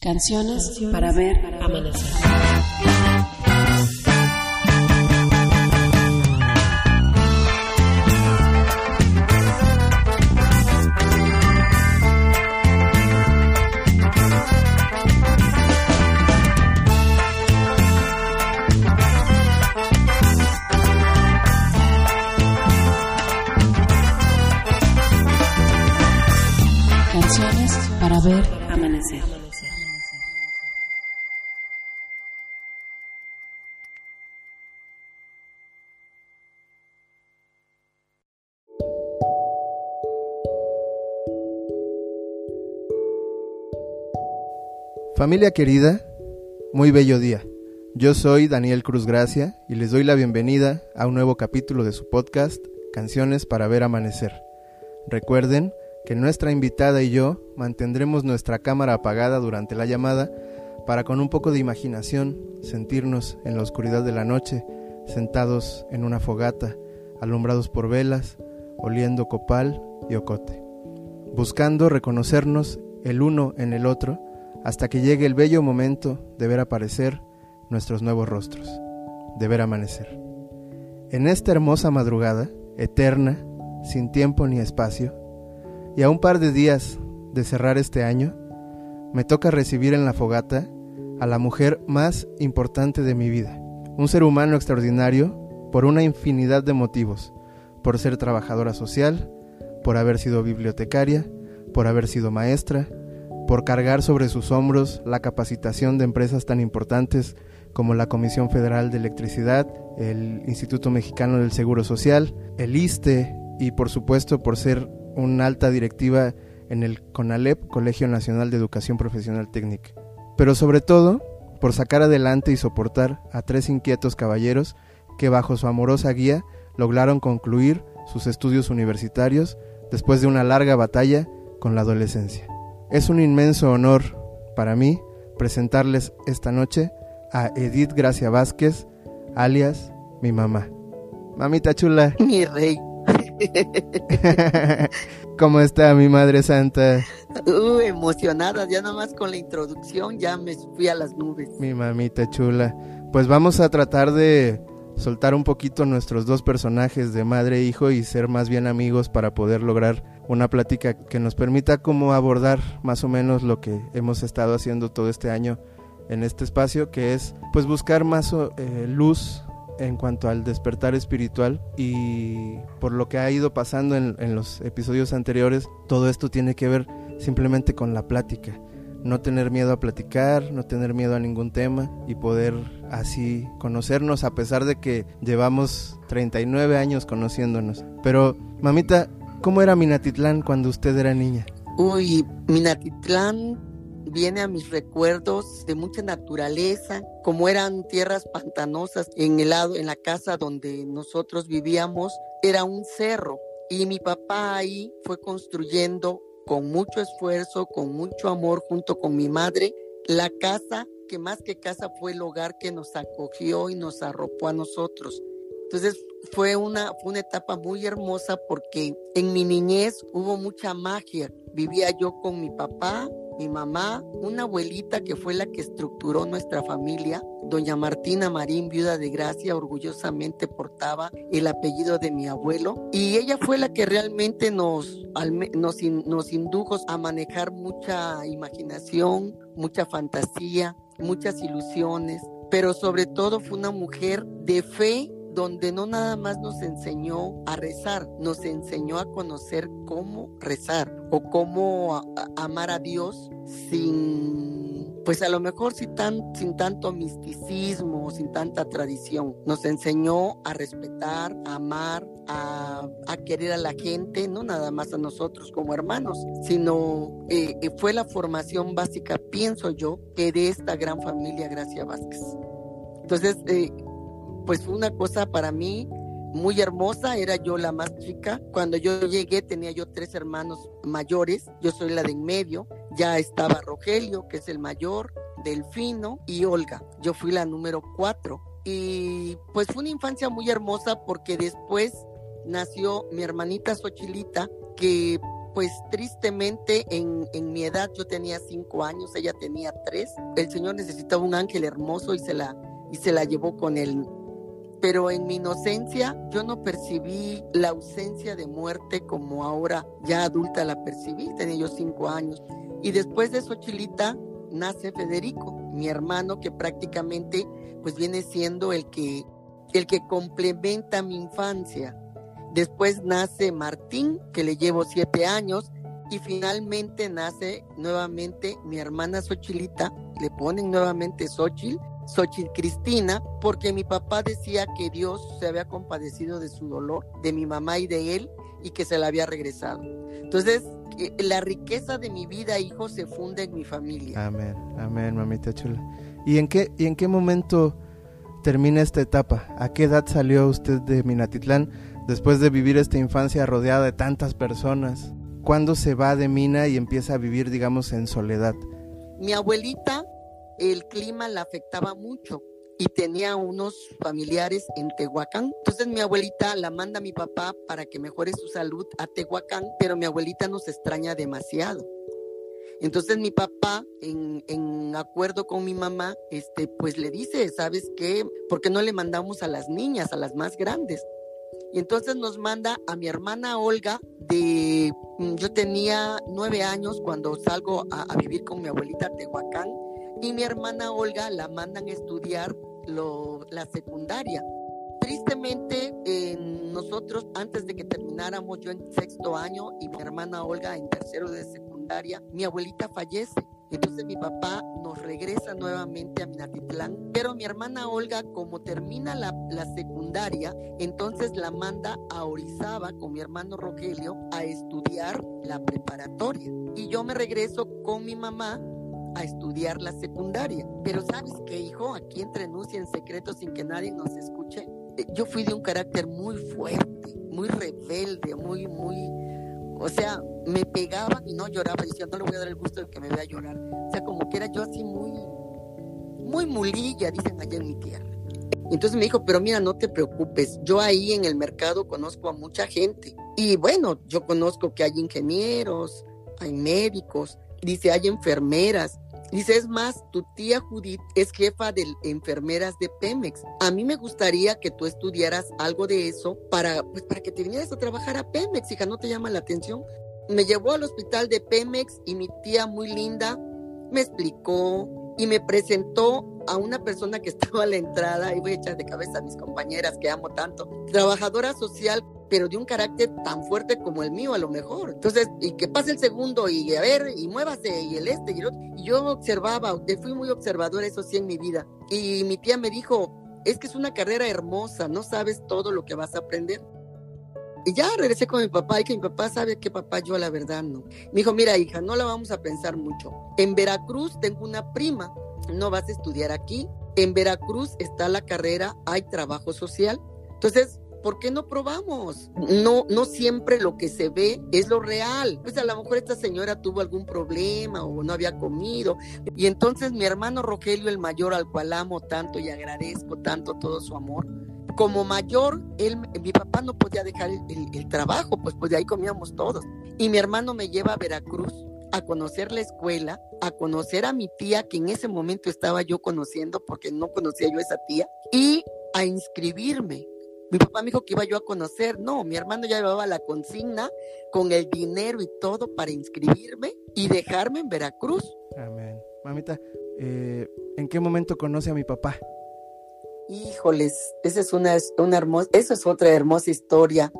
Canciones para ver amanecer. Familia querida, muy bello día. Yo soy Daniel Cruz Gracia y les doy la bienvenida a un nuevo capítulo de su podcast Canciones para ver amanecer. Recuerden que nuestra invitada y yo mantendremos nuestra cámara apagada durante la llamada para con un poco de imaginación sentirnos en la oscuridad de la noche, sentados en una fogata, alumbrados por velas, oliendo copal y ocote, buscando reconocernos el uno en el otro hasta que llegue el bello momento de ver aparecer nuestros nuevos rostros, de ver amanecer. En esta hermosa madrugada, eterna, sin tiempo ni espacio, y a un par de días de cerrar este año, me toca recibir en la fogata a la mujer más importante de mi vida, un ser humano extraordinario por una infinidad de motivos, por ser trabajadora social, por haber sido bibliotecaria, por haber sido maestra, por cargar sobre sus hombros la capacitación de empresas tan importantes como la Comisión Federal de Electricidad, el Instituto Mexicano del Seguro Social, el ISTE y por supuesto por ser una alta directiva en el CONALEP, Colegio Nacional de Educación Profesional Técnica. Pero sobre todo por sacar adelante y soportar a tres inquietos caballeros que bajo su amorosa guía lograron concluir sus estudios universitarios después de una larga batalla con la adolescencia. Es un inmenso honor para mí presentarles esta noche a Edith Gracia Vázquez, alias mi mamá. Mamita chula. Mi rey. ¿Cómo está mi Madre Santa? Uh, emocionada, ya nomás con la introducción ya me fui a las nubes. Mi mamita chula. Pues vamos a tratar de soltar un poquito nuestros dos personajes de madre e hijo y ser más bien amigos para poder lograr una plática que nos permita como abordar más o menos lo que hemos estado haciendo todo este año en este espacio, que es pues buscar más eh, luz en cuanto al despertar espiritual y por lo que ha ido pasando en, en los episodios anteriores, todo esto tiene que ver simplemente con la plática no tener miedo a platicar, no tener miedo a ningún tema y poder así conocernos a pesar de que llevamos 39 años conociéndonos. Pero, mamita, ¿cómo era Minatitlán cuando usted era niña? Uy, Minatitlán viene a mis recuerdos de mucha naturaleza, como eran tierras pantanosas en el lado en la casa donde nosotros vivíamos, era un cerro y mi papá ahí fue construyendo con mucho esfuerzo, con mucho amor junto con mi madre, la casa que más que casa fue el hogar que nos acogió y nos arropó a nosotros. Entonces fue una, fue una etapa muy hermosa porque en mi niñez hubo mucha magia. Vivía yo con mi papá, mi mamá, una abuelita que fue la que estructuró nuestra familia, doña Martina Marín, viuda de Gracia, orgullosamente portaba el apellido de mi abuelo. Y ella fue la que realmente nos, nos, nos indujo a manejar mucha imaginación, mucha fantasía, muchas ilusiones, pero sobre todo fue una mujer de fe donde no nada más nos enseñó a rezar, nos enseñó a conocer cómo rezar o cómo amar a Dios sin, pues a lo mejor sin, tan, sin tanto misticismo, sin tanta tradición. Nos enseñó a respetar, a amar, a, a, querer a la gente, no nada más a nosotros como hermanos, sino eh, fue la formación básica, pienso yo, que de esta gran familia Gracia Vázquez. Entonces, eh, pues fue una cosa para mí muy hermosa, era yo la más chica. Cuando yo llegué tenía yo tres hermanos mayores, yo soy la de en medio, ya estaba Rogelio, que es el mayor, Delfino y Olga. Yo fui la número cuatro. Y pues fue una infancia muy hermosa porque después nació mi hermanita Xochilita, que pues tristemente en, en, mi edad yo tenía cinco años, ella tenía tres. El Señor necesitaba un ángel hermoso y se la, y se la llevó con él. Pero en mi inocencia yo no percibí la ausencia de muerte como ahora ya adulta la percibí, tenía yo cinco años. Y después de Xochilita nace Federico, mi hermano que prácticamente pues viene siendo el que, el que complementa mi infancia Después nace Martín, que le llevo siete años, y finalmente nace nuevamente mi hermana Xochilita, le ponen nuevamente Xochil, Xochil Cristina, porque mi papá decía que Dios se había compadecido de su dolor, de mi mamá y de él, y que se la había regresado. Entonces, la riqueza de mi vida, hijo, se funde en mi familia. Amén, amén, mamita chula. ¿Y en qué, y en qué momento termina esta etapa? ¿A qué edad salió usted de Minatitlán? después de vivir esta infancia rodeada de tantas personas? ¿Cuándo se va de Mina y empieza a vivir, digamos, en soledad? Mi abuelita, el clima la afectaba mucho y tenía unos familiares en Tehuacán. Entonces mi abuelita la manda a mi papá para que mejore su salud a Tehuacán, pero mi abuelita nos extraña demasiado. Entonces mi papá, en, acuerdo con mi mamá, este, pues le dice, ¿sabes qué? ¿Por qué no le mandamos a las niñas, a las más grandes? Y entonces nos manda a mi hermana Olga de, mm, yo tenía nueve años cuando salgo a, vivir con mi abuelita Tehuacán y mi hermana Olga la mandan a estudiar lo, la secundaria. Tristemente, nosotros antes de que termináramos yo en sexto año y mi hermana Olga en tercero de secundaria, mi abuelita fallece. Entonces mi papá nos regresa nuevamente a Minatitlán, pero mi hermana Olga, como termina la, secundaria, entonces la manda a Orizaba con mi hermano Rogelio a estudiar la preparatoria. Y yo me regreso con mi mamá a estudiar la secundaria. Pero sabes qué, hijo, aquí entre en secreto sin que nadie nos escuche, eh, yo fui de un carácter muy fuerte, muy rebelde, muy, muy, o sea, me pegaban y no lloraba, decía, no le voy a dar el gusto de que me vea llorar. O sea, como que era yo así muy, muy mulilla, dicen allá en mi tierra. Entonces me dijo, pero mira, no te preocupes, yo ahí en el mercado conozco a mucha gente. Y bueno, yo conozco que hay ingenieros, hay médicos, dice, hay enfermeras, Dice, es más, tu tía Judith es jefa de enfermeras de Pemex. A mí me gustaría que tú estudiaras algo de eso para, pues, para que te vinieras a trabajar a Pemex, hija, ¿no te llama la atención? Me llevó al hospital de Pemex y mi tía muy linda me explicó y me presentó a una persona que estaba a la entrada, y voy a echar de cabeza a mis compañeras que amo tanto, trabajadora social pero de un carácter tan fuerte como el mío a lo mejor. Entonces, y que pase el segundo y a ver, y muévase, y el este, y el otro. Yo observaba, fui muy observador eso sí en mi vida. Y mi tía me dijo, es que es una carrera hermosa, no sabes todo lo que vas a aprender. Y ya regresé con mi papá y que mi papá sabe que papá yo la verdad no. Me dijo, mira hija, no la vamos a pensar mucho. En Veracruz tengo una prima, no vas a estudiar aquí. En Veracruz está la carrera, hay trabajo social. Entonces, ¿por qué no probamos? No, no siempre lo que se ve es lo real. Pues a lo mejor esta señora tuvo algún problema o no había comido. Y entonces mi hermano Rogelio, el mayor, al cual amo tanto y agradezco tanto todo su amor, como mayor, él, mi papá no podía dejar el, trabajo, pues, pues de ahí comíamos todos. Y mi hermano me lleva a Veracruz a conocer la escuela, a conocer a mi tía, que en ese momento estaba yo conociendo porque no conocía yo a esa tía, y a inscribirme mi papá me dijo que iba yo a conocer. No, mi hermano ya llevaba la consigna con el dinero y todo para inscribirme y dejarme en Veracruz. Amén. Mamita, eh, ¿en qué momento conoce a mi papá? Híjoles, esa es una, una hermosa, eso es otra hermosa historia.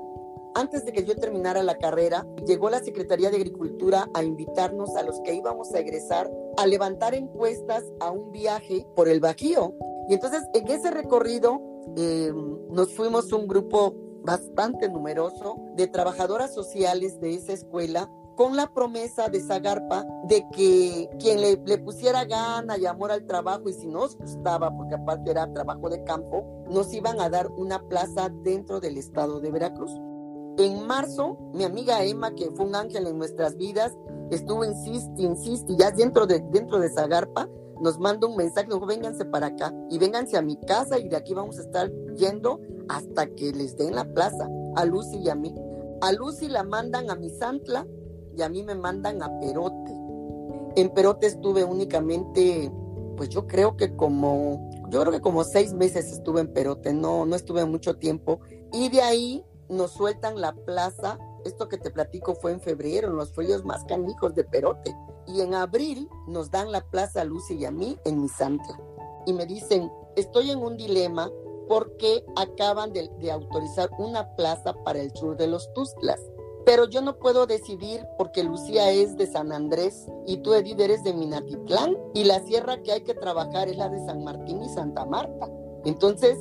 Antes de que yo terminara la carrera, llegó la Secretaría de Agricultura a invitarnos a los que íbamos a egresar a levantar encuestas a un viaje por el Bajío. Y entonces en ese recorrido eh, nos fuimos un grupo bastante numeroso de trabajadoras sociales de esa escuela con la promesa de Zagarpa de que quien le, le, pusiera gana y amor al trabajo y si nos gustaba, porque aparte era trabajo de campo, nos iban a dar una plaza dentro del estado de Veracruz. En marzo, mi amiga Emma, que fue un ángel en nuestras vidas, estuvo insiste, insiste, ya dentro de, dentro de Zagarpa, nos manda un mensaje, nos vénganse para acá y vénganse a mi casa y de aquí vamos a estar yendo hasta que les den la plaza a Lucy y a mí. A Lucy la mandan a Misantla y a mí me mandan a Perote. En Perote estuve únicamente, pues yo creo que como, yo creo que como seis meses estuve en Perote, no, no estuve mucho tiempo. Y de ahí nos sueltan la plaza. Esto que te platico fue en febrero, en los fríos más canijos de Perote. Y en abril nos dan la plaza a Lucy y a mí en Misantla. Y me dicen, estoy en un dilema porque acaban de, autorizar una plaza para el sur de los Tuzlas. Pero yo no puedo decidir porque Lucía es de San Andrés y tú, Edith, eres de Minatitlán y la sierra que hay que trabajar es la de San Martín y Santa Marta. Entonces,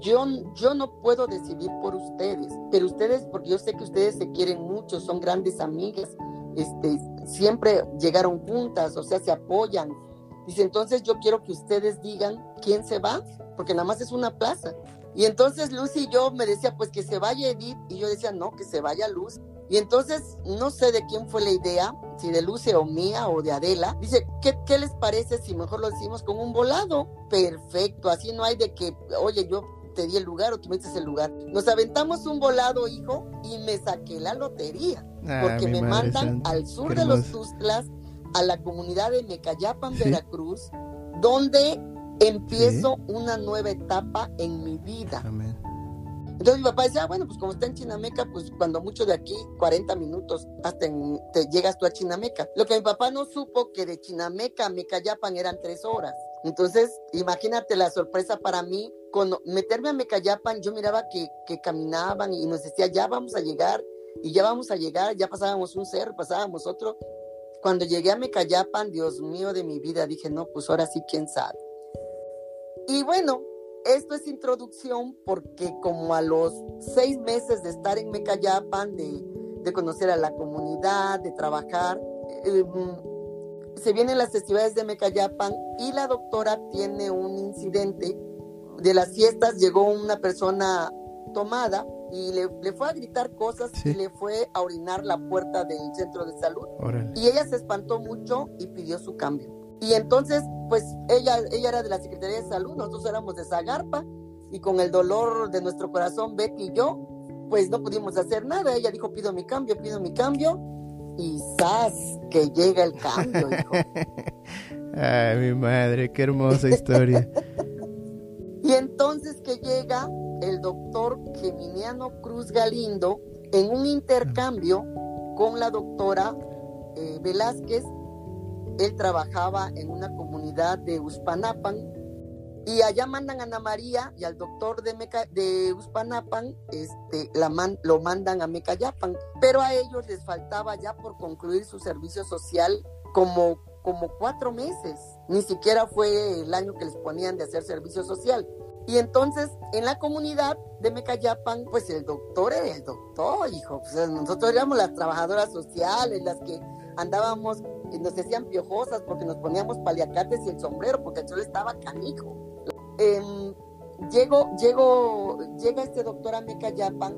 yo, yo no puedo decidir por ustedes, pero ustedes, porque yo sé que ustedes se quieren mucho, son grandes amigas, este, siempre llegaron juntas, o sea, se apoyan. Dice, entonces yo quiero que ustedes digan quién se va, porque nada más es una plaza. Y entonces Lucy y yo me decía, pues que se vaya Edith, y yo decía, no, que se vaya Luz. Y entonces, no sé de quién fue la idea, si de Lucy o mía o de Adela. Dice, ¿qué, ¿qué, les parece si mejor lo decimos con un volado? Perfecto, así no hay de que, oye, yo te di el lugar o tú me diste el lugar. Nos aventamos un volado, hijo, y me saqué la lotería. Ah, porque me mandan santa, al sur qué de los. Tuzlas, a la comunidad de Mecayapan, Sí. Veracruz, donde empiezo una nueva etapa en mi vida. Amén. Entonces mi papá decía, ah, bueno, pues como está en Chinameca, pues cuando mucho de aquí, 40 minutos, hasta en- te llegas tú a Chinameca. Lo que mi papá no supo, que de Chinameca a Mecayapan eran tres horas. Entonces, imagínate la sorpresa para mí, con meterme a Mecayapan, yo miraba que, que caminaban y nos decía, ya vamos a llegar, y ya vamos a llegar, ya pasábamos un cerro, pasábamos otro. Cuando llegué a Mecayapan, Dios mío de mi vida, dije, no, pues ahora sí, quién sabe. Y bueno, esto es introducción porque como a los seis meses de estar en Mecayapan, de, de conocer a la comunidad, de trabajar, eh, se vienen las festividades de Mecayapan y la doctora tiene un incidente. De las fiestas llegó una persona tomada y le, le fue a gritar cosas Sí. y le fue a orinar la puerta del centro de salud. Órale. Y ella se espantó mucho y pidió su cambio. Y entonces, pues ella, ella era de la Secretaría de Salud, nosotros éramos de Zagarpa, y con el dolor de nuestro corazón, Betty y yo, pues no pudimos hacer nada. Ella dijo, pido mi cambio, pido mi cambio, y ¡zas! que llega el cambio, hijo. Ay, mi madre, qué hermosa historia. Y entonces que llega el doctor Geminiano Cruz Galindo en un intercambio con la doctora eh, Velázquez. Él trabajaba en una comunidad de Uspanapan y allá mandan a Ana María y al doctor de, Meca- de Uspanapan este, la man- lo mandan a Mecayapan. Pero a ellos les faltaba ya por concluir su servicio social como, como cuatro meses. Ni siquiera fue el año que les ponían de hacer servicio social. Y entonces, en la comunidad de Mecayapan, pues el doctor era el doctor, hijo. Pues, nosotros éramos las trabajadoras sociales, las que andábamos y nos decían piojosas porque nos poníamos paliacates y el sombrero, porque el sol estaba canijo. Em, llego, llego, llega este doctor a Mecayapan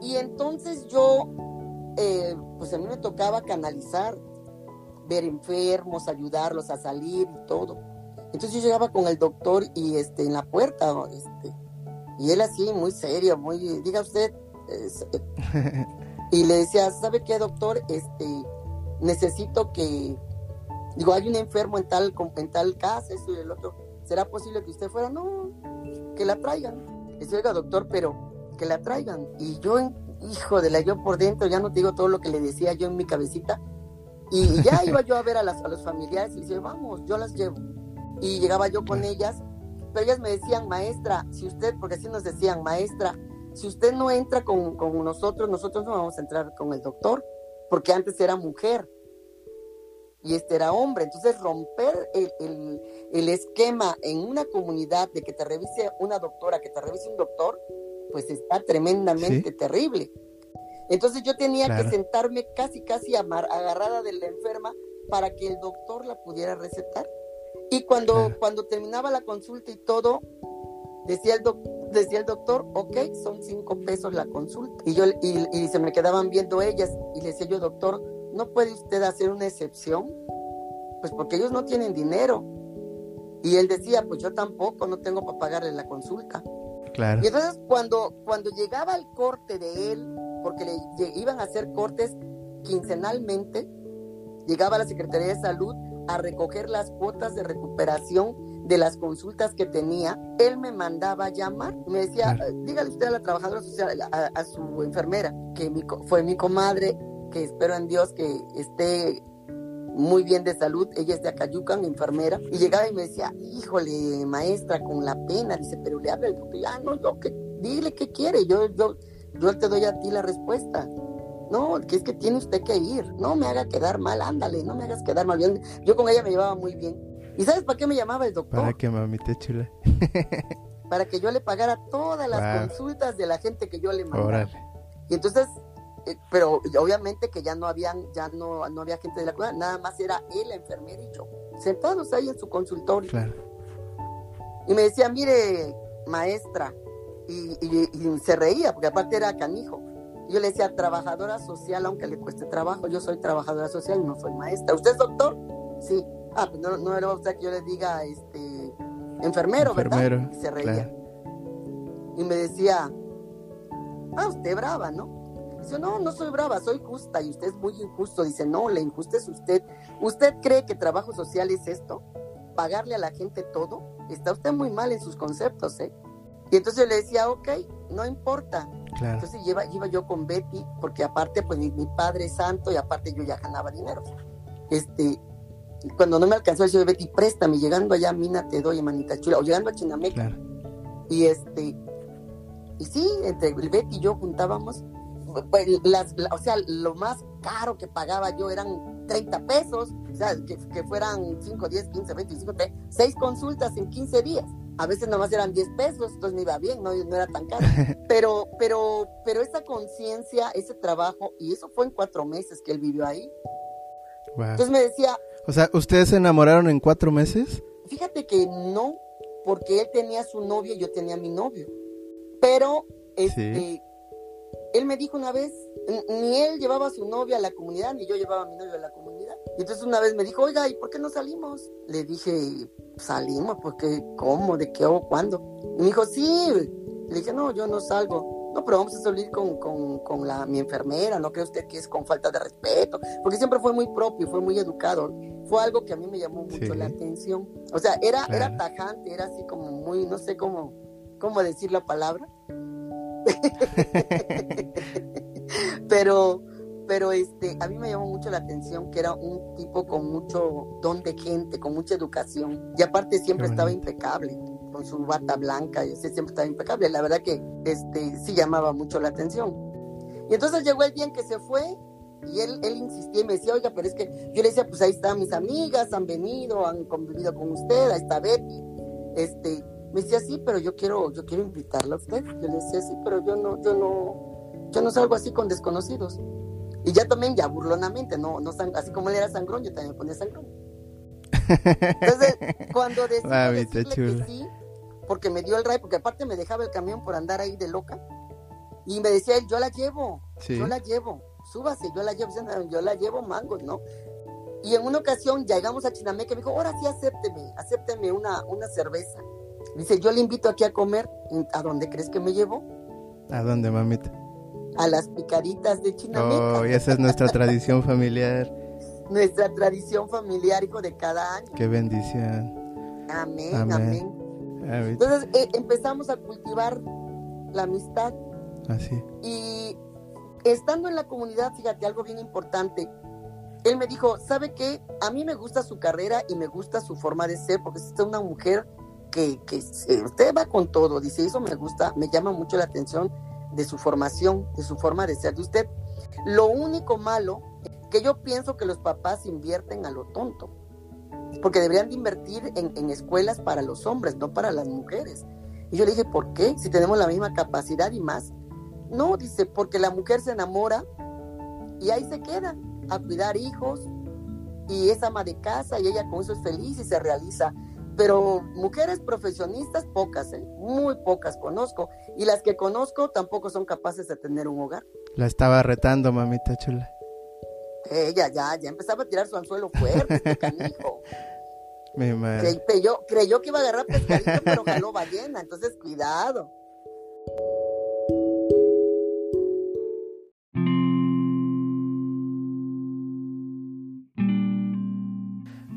y entonces yo, eh, pues a mí me tocaba canalizar, ver enfermos, ayudarlos a salir y todo. Entonces yo llegaba con el doctor y este en la puerta, este, y él así muy serio, muy, diga usted, es- y le decía, ¿sabe qué, doctor? Este, necesito que, digo, hay un enfermo en tal, en tal casa, eso y el otro, ¿será posible que usted fuera? No, que la traigan. Dice, oiga, doctor, pero que la traigan. Y yo, hijo de la, yo por dentro, ya no te digo todo lo que le decía yo en mi cabecita, y ya iba yo a ver a, las, a los familiares y decía, vamos, yo las llevo. Y llegaba yo con ellas, pero ellas me decían, maestra, si usted, porque así nos decían, maestra, si usted no entra con, con nosotros, nosotros no vamos a entrar con el doctor, porque antes era mujer y este era hombre. Entonces romper el, el, el esquema en una comunidad de que te revise una doctora, que te revise un doctor, pues está tremendamente Sí. terrible. Entonces yo tenía Claro. que sentarme casi, casi amar- agarrada de la enferma para que el doctor la pudiera recetar. Y cuando, Claro. cuando terminaba la consulta y todo, decía el, doc- decía el doctor, ok, son cinco pesos la consulta. Y, yo, y, y se me quedaban viendo ellas y le decía yo, doctor, ¿no puede usted hacer una excepción? Pues porque ellos no tienen dinero. Y él decía, pues yo tampoco, no tengo para pagarle la consulta. Claro. Y entonces cuando, cuando llegaba el corte de él, porque le iban a hacer cortes quincenalmente llegaba a la Secretaría de Salud a recoger las cuotas de recuperación de las consultas que tenía, él me mandaba llamar, me decía, Claro. dígale usted a la trabajadora social, a, a su enfermera, que mi fue mi comadre, que espero en Dios que esté muy bien de salud, ella es de Acayucan, enfermera, y llegaba y me decía, híjole, maestra, con la pena, dice, pero le habla el doctor, ah, no, yo, que, dile qué quiere, yo, yo, yo te doy a ti la respuesta. No, que es que tiene usted que ir, no me haga quedar mal, ándale, no me hagas quedar mal. Yo, yo con ella me llevaba muy bien. ¿Y sabes para qué me llamaba el doctor? Para que mamita chula. Para que yo le pagara todas las Wow. consultas de la gente que yo le mandaba. Órale. Y entonces, eh, pero obviamente que ya no habían, ya no, no había gente de la comunidad, nada más era él, la enfermera y yo, sentados ahí en su consultorio. Claro. Y me decía, mire, maestra, y, y- y se reía, porque aparte era canijo. Yo le decía, trabajadora social, aunque le cueste trabajo, yo soy trabajadora social y no soy maestra. ¿Usted es doctor? Sí. Ah, pues no, no era usted que yo le diga, este, enfermero, Enfermero, ¿verdad? Y se reía. claro. Y me decía, ah, usted brava, ¿no? Dice, no, no soy brava, soy justa y usted es muy injusto. Dice, no, la injusta es usted. ¿Usted cree que trabajo social es esto? ¿Pagarle a la gente todo? Está usted muy mal en sus conceptos, ¿eh? Y entonces yo le decía, ok, no importa. Claro. Entonces iba, iba yo con Betty, porque aparte, pues mi, mi padre es santo y aparte yo ya ganaba dinero. Este, y cuando no me alcanzó, decía Betty, préstame, llegando allá, mina, te doy, manita chula, o llegando a Chinameca. Claro. Y este, y sí, entre Betty y yo juntábamos, pues, las, la- o sea, lo más caro que pagaba yo eran 30 pesos, o sea, que, que fueran 5, 10, 15, 25, 6 consultas en 15 días. A veces nomás eran 10 pesos, entonces me iba bien, no, no era tan caro. Pero, pero, pero esa conciencia, ese trabajo, y eso fue en cuatro meses que él vivió ahí. Wow. Entonces me decía, O sea, ¿ustedes se enamoraron en cuatro meses? Fíjate que no, porque él tenía su novia y yo tenía mi novio. Pero, este, él me dijo una vez, ni él llevaba a su novia a la comunidad, ni yo llevaba a mi novio a la comunidad. Y entonces una vez me dijo, oiga, ¿y por qué no salimos? Le dije, salimos, porque, ¿cómo? ¿De qué o cuándo? Y me dijo, sí. Le dije, no, yo no salgo. No, pero vamos a salir con, con, con la, mi enfermera, ¿no cree usted que es con falta de respeto? Porque siempre fue muy propio, fue muy educado. Fue algo que a mí me llamó mucho Sí. la atención. O sea, era, era tajante, era así como muy, no sé cómo, cómo decir la palabra. pero, pero este, a mí me llamó mucho la atención que era un tipo con mucho don de gente, con mucha educación. Y aparte siempre estaba impecable, con su bata blanca, siempre estaba impecable. La verdad que este, sí llamaba mucho la atención. Y entonces llegó el día en que se fue y él, él insistía y me decía, oiga, pero es que yo le decía, pues ahí están mis amigas, han venido, han convivido con usted, ahí está Betty. Este, me decía, sí, pero yo quiero, yo quiero invitarla a usted. Yo le decía, sí, pero yo no, yo no, yo no salgo así con desconocidos. Y ya también, ya burlonamente, no, no sang- así como él era sangrón, yo también me ponía sangrón. Entonces, cuando decirle chula. que sí, porque me dio el ray, porque aparte me dejaba el camión por andar ahí de loca, y me decía él, yo la llevo, Sí. yo la llevo, súbase, yo la llevo, yo la llevo mangos, ¿no? Y en una ocasión llegamos a Chinameca y me dijo, ahora sí acépteme, acépteme una, una cerveza. Dice, yo le invito aquí a comer, ¿a dónde crees que me llevo? ¿A dónde, mamita? A las picaritas de Chinameca, Oh, y esa es nuestra tradición familiar. nuestra tradición familiar, hijo de cada año. Qué bendición. Amén, Amén. amén. Ah. Entonces eh, empezamos a cultivar la amistad Así. y estando en la comunidad, fíjate, algo bien importante. Él me dijo, ¿sabe qué? A mí me gusta su carrera y me gusta su forma de ser, porque es una mujer que, que se- usted va con todo. Dice, eso me gusta, me llama mucho la atención de su formación, de su forma de ser de usted. Lo único malo que yo pienso que los papás invierten a lo tonto, porque deberían de invertir en, en escuelas para los hombres, no para las mujeres. Y yo le dije, ¿por qué? Si tenemos la misma capacidad y más. No, dice, porque la mujer se enamora y ahí se queda a cuidar hijos y es ama de casa y ella con eso es feliz y se realiza pero mujeres profesionistas pocas, ¿eh? muy pocas conozco. Y las que conozco tampoco son capaces de tener un hogar. La estaba retando, mamita chula. Ella ya, ya empezaba a tirar su anzuelo fuerte, este canijo. Mi madre. Creyó, creyó, que iba a agarrar pescadito, pero jaló ballena, entonces cuidado.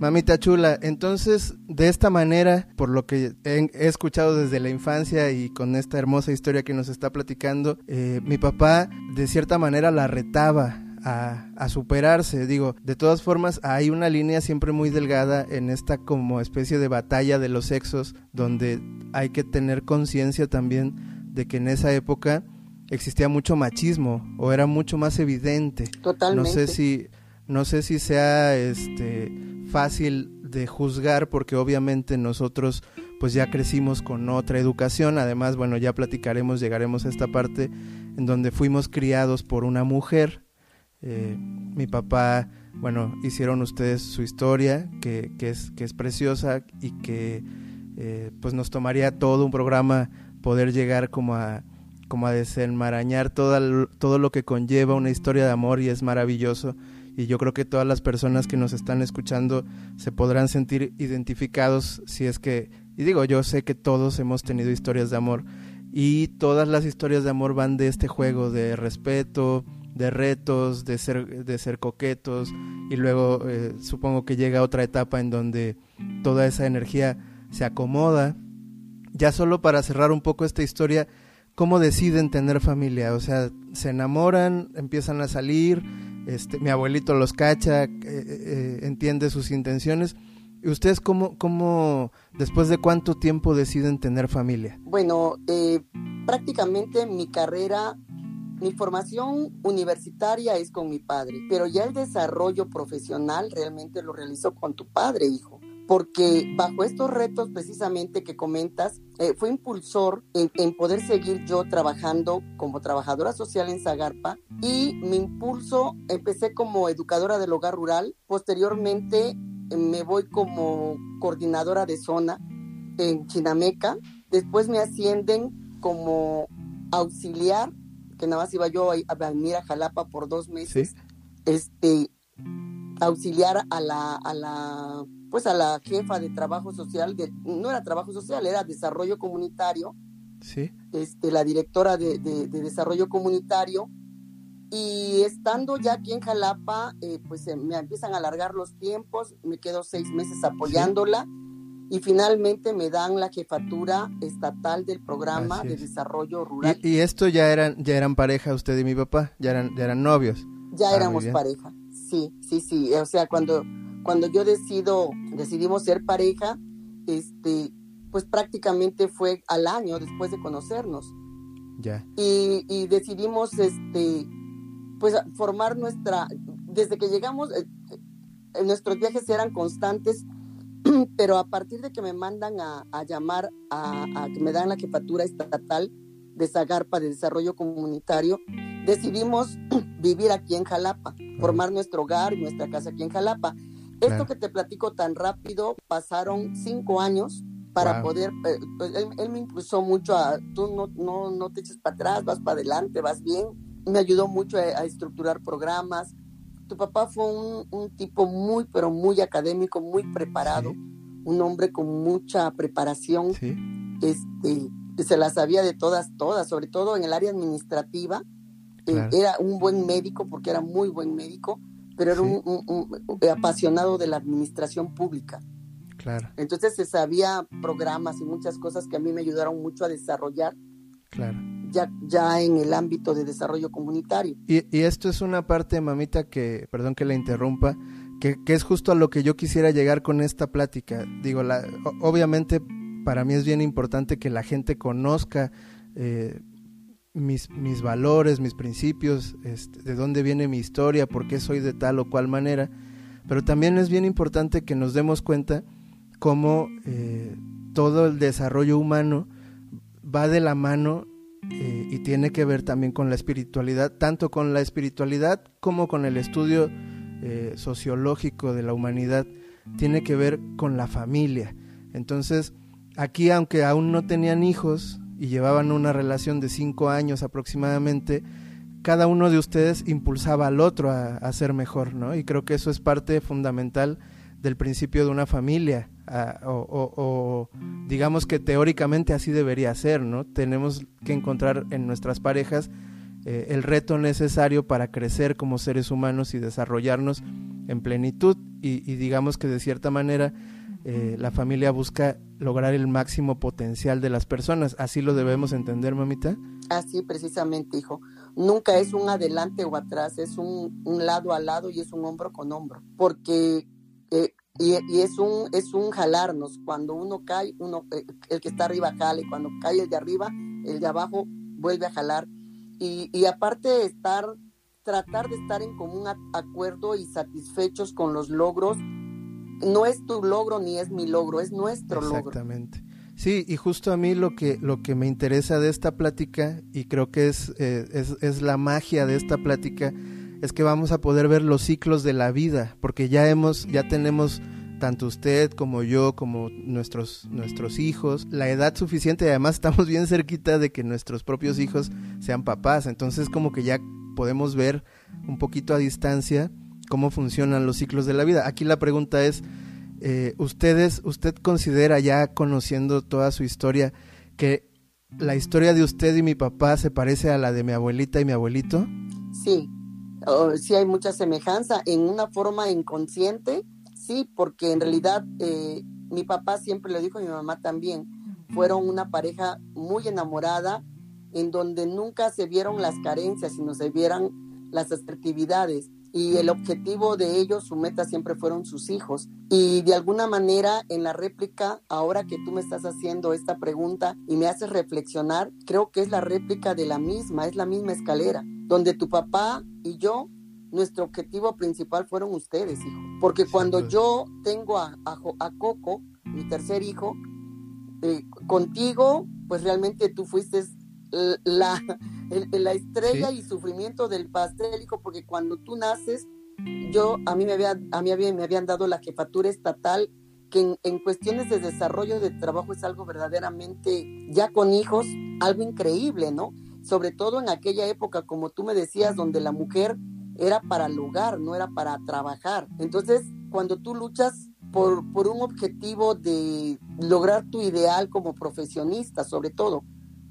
Mamita chula, entonces de esta manera, por lo que he, escuchado desde la infancia y con esta hermosa historia que nos está platicando, eh, mi papá de cierta manera la retaba a, a, superarse. Digo, de todas formas, hay una línea siempre muy delgada en esta como especie de batalla de los sexos, donde hay que tener conciencia también de que en esa época existía mucho machismo o era mucho más evidente. Totalmente. No sé si, no sé si sea este fácil de juzgar porque obviamente nosotros pues ya crecimos con otra educación, además bueno ya platicaremos, llegaremos a esta parte en donde fuimos criados por una mujer, eh, mi papá, bueno, hicieron ustedes su historia que, que, es, que es preciosa y que eh, pues nos tomaría todo un programa poder llegar como a, como a desenmarañar todo, todo lo que conlleva una historia de amor y es maravilloso y yo creo que todas las personas que nos están escuchando se podrán sentir identificados si es que, y digo, yo sé que todos hemos tenido historias de amor y todas las historias de amor van de este juego de respeto, de retos, de ser, de ser coquetos y luego eh, supongo que llega otra etapa en donde toda esa energía se acomoda. Ya solo para cerrar un poco esta historia, ¿cómo deciden tener familia? O sea, se enamoran, empiezan a salir, este, mi abuelito los cacha, eh, eh, entiende sus intenciones. ¿Y ustedes cómo, cómo, después de cuánto tiempo deciden tener familia? Bueno, eh, prácticamente mi carrera, mi formación universitaria es con mi padre, pero ya el desarrollo profesional realmente lo realizó con tu padre, hijo porque bajo estos retos precisamente que comentas, eh, fue impulsor en, poder seguir yo trabajando como trabajadora social en Zagarpa y mi impulso empecé como educadora del hogar rural, posteriormente me voy como coordinadora de zona en Chinameca, después me ascienden como auxiliar, que nada más iba yo a, venir a Jalapa por dos meses, este, auxiliar a la, a la pues a la jefa de trabajo social, de, no era trabajo social, era desarrollo comunitario, ¿Sí? este, la directora de, desarrollo comunitario, y estando ya aquí en Jalapa, eh, pues me empiezan a alargar los tiempos, me quedo seis meses apoyándola, y finalmente me dan la jefatura estatal del programa de desarrollo rural. ¿Y, esto ya eran, ya eran pareja usted y mi papá? ¿Ya eran, ya eran novios? Ya ah, éramos pareja, sí, sí, sí, o sea, cuando cuando yo decido, decidimos ser pareja, este, pues prácticamente fue al año después de conocernos. Ya. Y, decidimos, este, pues formar nuestra, desde que llegamos, eh, eh, nuestros viajes eran constantes, pero a partir de que me mandan a, llamar a, a, que me dan la jefatura estatal de Zagarpa de Desarrollo Comunitario, decidimos vivir aquí en Jalapa, formar nuestro hogar y nuestra casa aquí en Jalapa. Esto que te platico tan rápido, pasaron cinco años para poder, eh, pues, él, me impulsó mucho a, tú no, no, no te eches para atrás, vas para adelante, vas bien. Me ayudó mucho a, estructurar programas. Tu papá fue un, tipo muy, pero muy académico, muy preparado, un hombre con mucha preparación. Este, se la sabía de todas, todas, sobre todo en el área administrativa. Eh, era un buen médico, porque era muy buen médico pero era un, apasionado de la administración pública. Claro. Entonces se sabía programas y muchas cosas que a mí me ayudaron mucho a desarrollar. Claro. Ya, ya en el ámbito de desarrollo comunitario. Y, y esto es una parte, mamita, que, perdón que la interrumpa, que, que, es justo a lo que yo quisiera llegar con esta plática. Digo, la, obviamente para mí es bien importante que la gente conozca eh, mis, mis valores, mis principios, este, de dónde viene mi historia, por qué soy de tal o cual manera, pero también es bien importante que nos demos cuenta cómo eh, todo el desarrollo humano va de la mano eh, y tiene que ver también con la espiritualidad, tanto con la espiritualidad como con el estudio eh, sociológico de la humanidad, tiene que ver con la familia. Entonces, aquí aunque aún no tenían hijos, y llevaban una relación de cinco años aproximadamente, cada uno de ustedes impulsaba al otro a, ser mejor, ¿no? Y creo que eso es parte fundamental del principio de una familia, o, digamos que teóricamente así debería ser, ¿no? Tenemos que encontrar en nuestras parejas eh, el reto necesario para crecer como seres humanos y desarrollarnos en plenitud. Y digamos que de cierta manera eh, la familia busca lograr el máximo potencial de las personas. Así lo debemos entender, mamita. Así precisamente, hijo. Nunca es un adelante o atrás, es un, un lado a lado y es un hombro con hombro. Porque eh, y, y, es un es un jalarnos cuando uno cae uno eh, el que está arriba jala y cuando cae el de arriba el de abajo vuelve a jalar y, y aparte de estar tratar de estar en común acuerdo y satisfechos con los logros no es tu logro ni es mi logro, es nuestro logro. Exactamente. Sí, y justo a mí lo que, lo que me interesa de esta plática, y creo que es, eh, es, es, la magia de esta plática, es que vamos a poder ver los ciclos de la vida, porque ya hemos, ya tenemos tanto usted como yo, como nuestros, nuestros hijos, la edad suficiente y además estamos bien cerquita de que nuestros propios hijos sean papás, entonces como que ya podemos ver un poquito a distancia cómo funcionan los ciclos de la vida. Aquí la pregunta es, eh, ustedes, ¿usted considera ya conociendo toda su historia que la historia de usted y mi papá se parece a la de mi abuelita y mi abuelito? Sí, oh, sí hay mucha semejanza en una forma inconsciente, sí, porque en realidad eh, mi papá siempre lo dijo y mi mamá también, fueron una pareja muy enamorada en donde nunca se vieron las carencias, sino se vieran las asertividades y el objetivo de ellos, su meta siempre fueron sus hijos. Y de alguna manera en la réplica, ahora que tú me estás haciendo esta pregunta y me haces reflexionar, creo que es la réplica de la misma, es la misma escalera, donde tu papá y yo, nuestro objetivo principal fueron ustedes, hijo. Porque cuando yo tengo a, a, Coco, mi tercer hijo, eh, contigo, pues realmente tú fuiste la, la estrella y sufrimiento del pastel, hijo, porque cuando tú naces, yo, a mí me, había, a mí me habían dado la jefatura estatal, que en, cuestiones de desarrollo de trabajo es algo verdaderamente, ya con hijos, algo increíble, ¿no? Sobre todo en aquella época, como tú me decías, donde la mujer era para el hogar, no era para trabajar. Entonces, cuando tú luchas por, por un objetivo de lograr tu ideal como profesionista, sobre todo,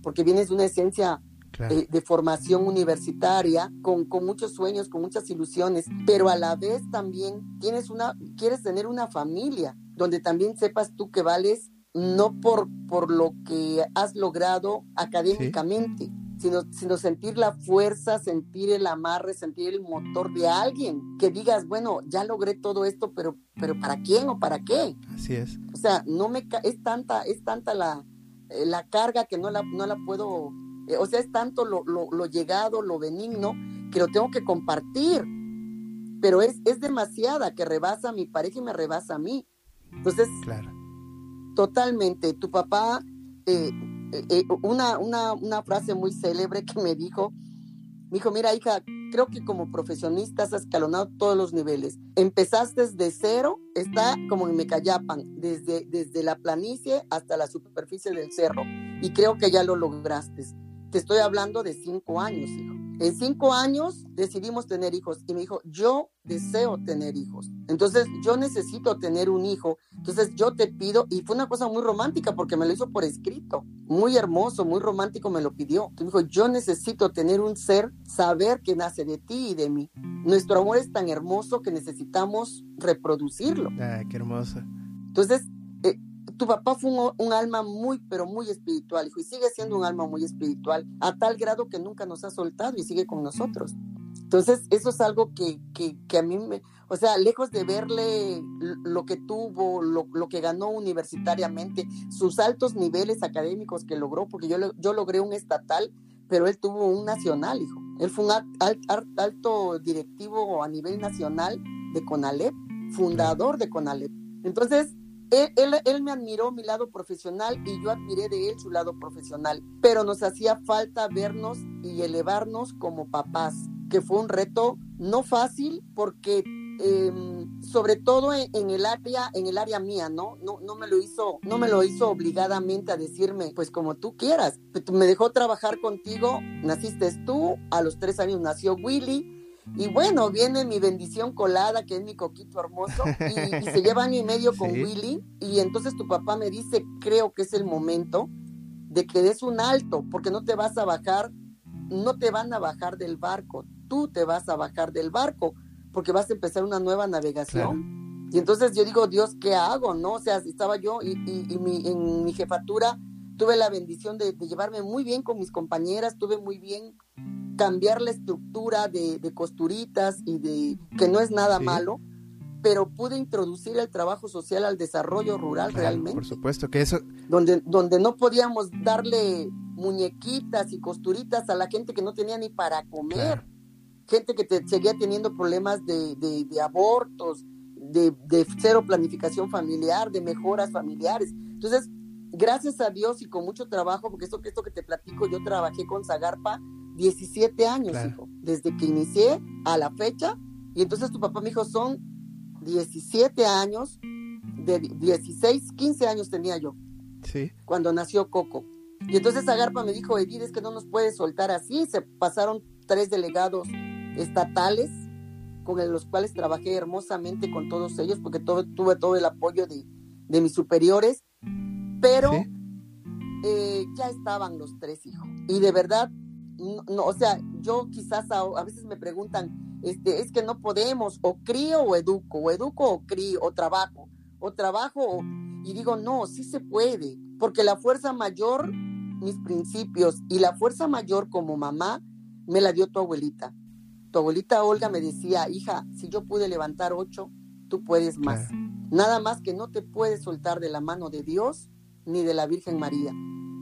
porque vienes de una esencia de, de, formación universitaria, con, con, muchos sueños, con muchas ilusiones, pero a la vez también tienes una, quieres tener una familia donde también sepas tú que vales no por, por lo que has logrado académicamente, ¿Sí? sino, sino sentir la fuerza, sentir el amarre, sentir el motor de alguien, que digas, bueno, ya logré todo esto, pero, pero ¿para quién o para qué? Así es. O sea, no me es tanta, es tanta la, eh, la carga que no la, no la puedo eh, o sea, es tanto lo, lo, lo, llegado, lo benigno, que lo tengo que compartir. Pero es, es demasiada que rebasa a mi pareja y me rebasa a mí. Entonces, claro. totalmente. Tu papá, eh, eh, una, una, una frase muy célebre que me dijo, me dijo, mira hija, creo que como profesionista has escalonado todos los niveles. Empezaste desde cero, está como en Mecayapan, desde, desde la planicie hasta la superficie del cerro. Y creo que ya lo lograste. Te estoy hablando de cinco años, hijo. En cinco años decidimos tener hijos y me dijo, yo deseo tener hijos. Entonces yo necesito tener un hijo. Entonces yo te pido, y fue una cosa muy romántica porque me lo hizo por escrito, muy hermoso, muy romántico me lo pidió. Entonces me dijo, yo necesito tener un ser, saber que nace de ti y de mí. Nuestro amor es tan hermoso que necesitamos reproducirlo. Ah, qué hermoso. Entonces, tu papá fue un, un, alma muy, pero muy espiritual, hijo, y sigue siendo un alma muy espiritual, a tal grado que nunca nos ha soltado y sigue con nosotros. Entonces, eso es algo que, que, que a mí me, o sea, lejos de verle lo que tuvo, lo, lo, que ganó universitariamente, sus altos niveles académicos que logró, porque yo, yo logré un estatal, pero él tuvo un nacional, hijo. Él fue un alto, alto directivo a nivel nacional de CONALEP, fundador de CONALEP. Entonces, él, me admiró mi lado profesional y yo admiré de él su lado profesional, pero nos hacía falta vernos y elevarnos como papás, que fue un reto no fácil porque eh, sobre todo en, el área en el área mía, ¿no? ¿no? No me lo hizo no me lo hizo obligadamente a decirme, pues como tú quieras. Me dejó trabajar contigo, naciste tú, a los tres años nació Willy, y bueno, viene mi bendición colada, que es mi coquito hermoso, y, y se lleva año y medio con sí. Willy. Y entonces tu papá me dice, creo que es el momento de que des un alto, porque no te vas a bajar no te van a bajar del barco, tú te vas a bajar del barco porque vas a empezar una nueva navegación. Y entonces yo digo, Dios, ¿qué hago? ¿No? O sea, estaba yo y, y, mi, en mi jefatura tuve la bendición de, llevarme muy bien con mis compañeras, tuve muy bien cambiar la estructura de, costuritas y de que no es nada malo, pero pude introducir el trabajo social al desarrollo rural realmente. Por supuesto que eso. Donde, donde no podíamos darle muñequitas y costuritas a la gente que no tenía ni para comer, gente que te, seguía teniendo problemas de, de, abortos, de, de, cero planificación familiar, de mejoras familiares. Entonces, gracias a Dios y con mucho trabajo, porque esto, esto que te platico, yo trabajé con Zagarpa 17 años, hijo, desde que inicié a la fecha. Y entonces tu papá me dijo, son 17 años, de 16, 15 años tenía yo. Sí. Cuando nació Coco. Y entonces Zagarpa me dijo, Edith, es que no nos puedes soltar así. Se pasaron tres delegados estatales con los cuales trabajé hermosamente con todos ellos porque tuve todo el apoyo de, de mis superiores pero eh, ya estaban los tres hijos. Y de verdad, no, o sea, yo quizás a, veces me preguntan, este, es que no podemos, o crío o educo, o educo o crío, o trabajo, o trabajo, y digo, no, sí se puede, porque la fuerza mayor, mis principios, y la fuerza mayor como mamá, me la dio tu abuelita. Tu abuelita Olga me decía, hija, si yo pude levantar ocho, tú puedes más. Nada más que no te puedes soltar de la mano de Dios ni de la Virgen María.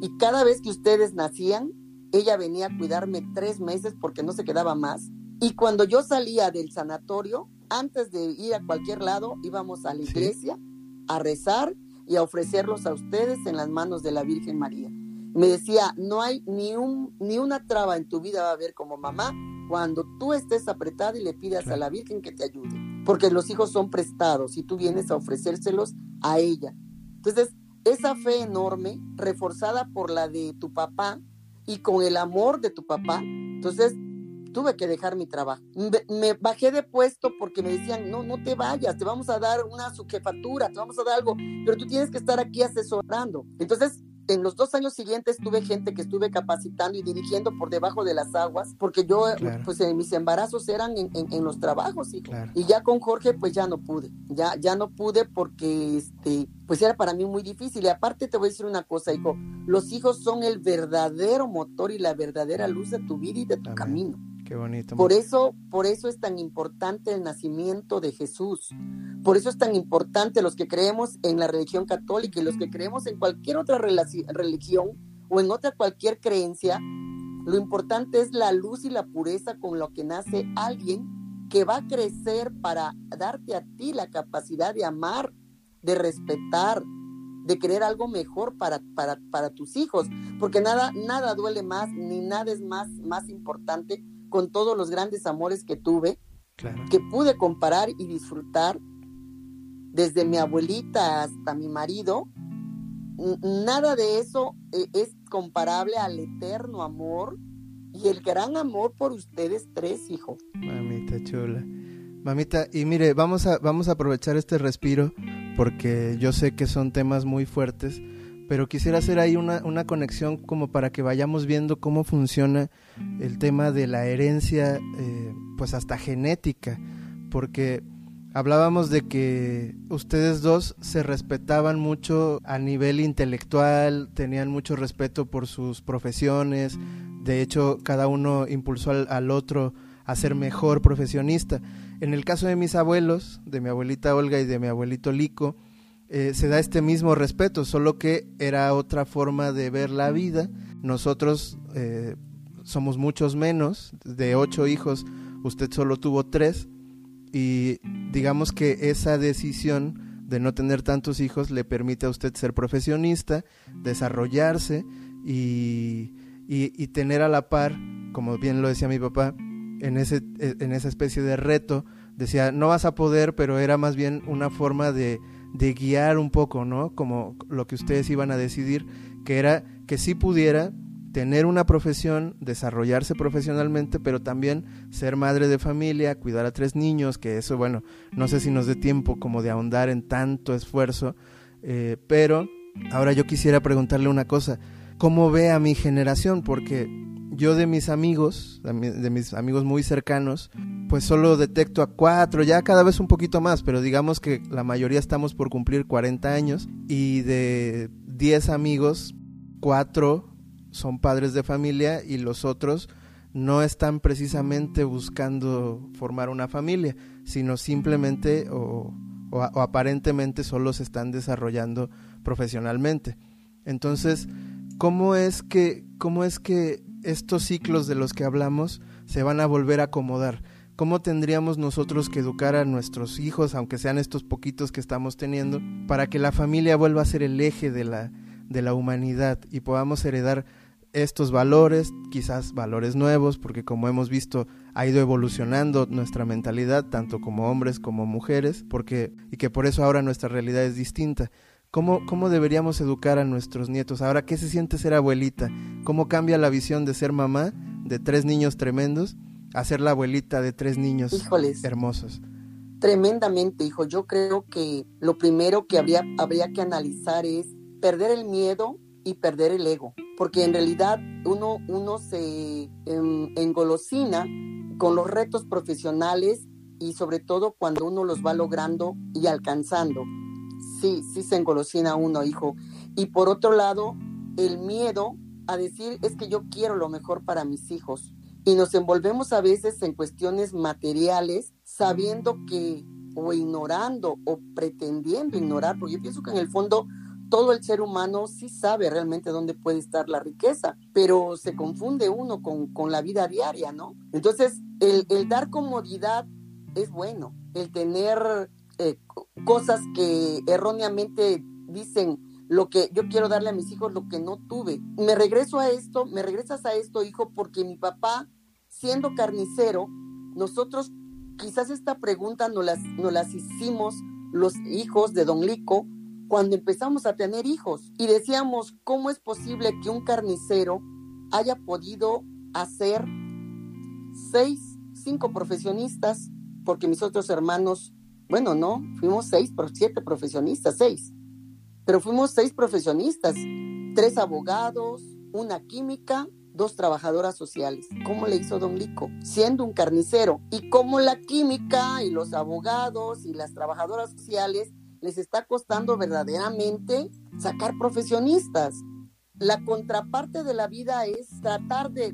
Y cada vez que ustedes nacían, ella venía a cuidarme tres meses porque no se quedaba más. Y cuando yo salía del sanatorio, antes de ir a cualquier lado, íbamos a la iglesia a rezar y a ofrecerlos a ustedes en las manos de la Virgen María. Me decía, no hay ni, un, ni una traba en tu vida va a haber como mamá cuando tú estés apretada y le pidas a la Virgen que te ayude, porque los hijos son prestados y tú vienes a ofrecérselos a ella. Entonces, esa fe enorme, reforzada por la de tu papá y con el amor de tu papá, entonces tuve que dejar mi trabajo. Me, bajé de puesto porque me decían, no, no te vayas, te vamos a dar una subjefatura, te vamos a dar algo, pero tú tienes que estar aquí asesorando. Entonces en los dos años siguientes tuve gente que estuve capacitando y dirigiendo por debajo de las aguas, porque yo, pues en mis embarazos eran en, los trabajos, y, y ya con Jorge, pues ya no pude, ya, ya no pude porque, este, pues era para mí muy difícil. Y aparte te voy a decir una cosa, hijo, los hijos son el verdadero motor y la verdadera luz de tu vida y de tu camino. Qué bonito. Por eso, por eso es tan importante el nacimiento de Jesús. Por eso es tan importante los que creemos en la religión católica y los que creemos en cualquier otra religión o en otra cualquier creencia. Lo importante es la luz y la pureza con lo que nace alguien que va a crecer para darte a ti la capacidad de amar, de respetar, de querer algo mejor para, para, para tus hijos, porque nada, nada duele más, ni nada es más, más importante con todos los grandes amores que tuve, que pude comparar y disfrutar desde mi abuelita hasta mi marido, nada de eso eh, es comparable al eterno amor y el gran amor por ustedes tres, hijo. Mamita chula. Mamita, y mire, vamos a, vamos a aprovechar este respiro porque yo sé que son temas muy fuertes pero quisiera hacer ahí una, una, conexión como para que vayamos viendo cómo funciona el tema de la herencia, eh, pues hasta genética, porque hablábamos de que ustedes dos se respetaban mucho a nivel intelectual, tenían mucho respeto por sus profesiones, de hecho cada uno impulsó al, al otro a ser mejor profesionista. En el caso de mis abuelos, de mi abuelita Olga y de mi abuelito Lico, eh, se da este mismo respeto, solo que era otra forma de ver la vida. Nosotros eh, somos muchos menos, de ocho hijos, usted solo tuvo tres, y digamos que esa decisión de no tener tantos hijos le permite a usted ser profesionista, desarrollarse y, y, tener a la par, como bien lo decía mi papá, en, ese, en esa especie de reto, decía, no vas a poder, pero era más bien una forma de de guiar un poco, ¿no? Como lo que ustedes iban a decidir, que era que sí pudiera tener una profesión, desarrollarse profesionalmente, pero también ser madre de familia, cuidar a tres niños, que eso, bueno, no sé si nos dé tiempo como de ahondar en tanto esfuerzo, eh, pero ahora yo quisiera preguntarle una cosa, ¿cómo ve a mi generación? Porque yo de mis amigos, de mis amigos muy cercanos, pues solo detecto a cuatro, ya cada vez un poquito más, pero digamos que la mayoría estamos por cumplir 40 años y de 10 amigos, cuatro son padres de familia y los otros no están precisamente buscando formar una familia, sino simplemente o, aparentemente solo se están desarrollando profesionalmente. Entonces, ¿cómo es que, cómo es que estos ciclos de los que hablamos se van a volver a acomodar? ¿Cómo tendríamos nosotros que educar a nuestros hijos, aunque sean estos poquitos que estamos teniendo, para que la familia vuelva a ser el eje de la, de la humanidad y podamos heredar estos valores, quizás valores nuevos, porque como hemos visto ha ido evolucionando nuestra mentalidad, tanto como hombres como mujeres, porque, y que por eso ahora nuestra realidad es distinta. ¿Cómo, ¿Cómo deberíamos educar a nuestros nietos? Ahora, ¿qué se siente ser abuelita? ¿Cómo cambia la visión de ser mamá de tres niños tremendos a ser la abuelita de tres niños hermosos? Tremendamente, hijo. Yo creo que lo primero que habría, habría que analizar es perder el miedo y perder el ego, porque en realidad uno, uno se engolosina con los retos profesionales y sobre todo cuando uno los va logrando y alcanzando. Sí, sí se engolosina uno, hijo. Y por otro lado, el miedo a decir es que yo quiero lo mejor para mis hijos. Y nos envolvemos a veces en cuestiones materiales sabiendo que o ignorando o pretendiendo ignorar, porque yo pienso que en el fondo todo el ser humano sí sabe realmente dónde puede estar la riqueza, pero se confunde uno con, la vida diaria, ¿no? Entonces, el, dar comodidad es bueno, el tener eh, cosas que erróneamente dicen lo que yo quiero darle a mis hijos, lo que no tuve. Me regreso a esto, me regresas a esto, hijo, porque mi papá, siendo carnicero, nosotros quizás esta pregunta nos las, nos las hicimos los hijos de Don Lico, cuando empezamos a tener hijos y decíamos, ¿cómo es posible que un carnicero haya podido hacer seis, cinco profesionistas? Porque mis otros hermanos, bueno, no, fuimos seis, siete profesionistas, seis. Pero fuimos seis profesionistas, tres abogados, una química, dos trabajadoras sociales. ¿Cómo le hizo Don Lico? Siendo un carnicero. Y cómo la química y los abogados y las trabajadoras sociales les está costando verdaderamente sacar profesionistas. La contraparte de la vida es tratar de,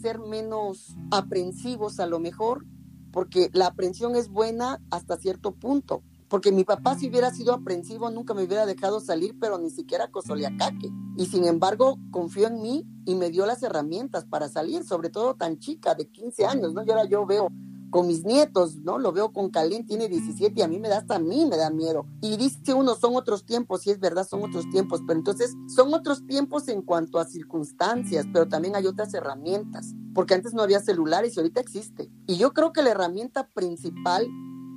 ser menos aprensivos a lo mejor, porque la aprensión es buena hasta cierto punto. Porque mi papá si hubiera sido aprensivo nunca me hubiera dejado salir, pero ni siquiera Cosoliacaque. Y sin embargo confió en mí y me dio las herramientas para salir, sobre todo tan chica, de 15 años, ¿no? Y ahora yo veo con mis nietos, ¿no? Lo veo con Calén, tiene 17 y a mí me da hasta a mí me da miedo. Y dice uno, son otros tiempos, y es verdad, son otros tiempos, pero entonces son otros tiempos en cuanto a circunstancias, pero también hay otras herramientas, porque antes no había celulares y ahorita existe. Y yo creo que la herramienta principal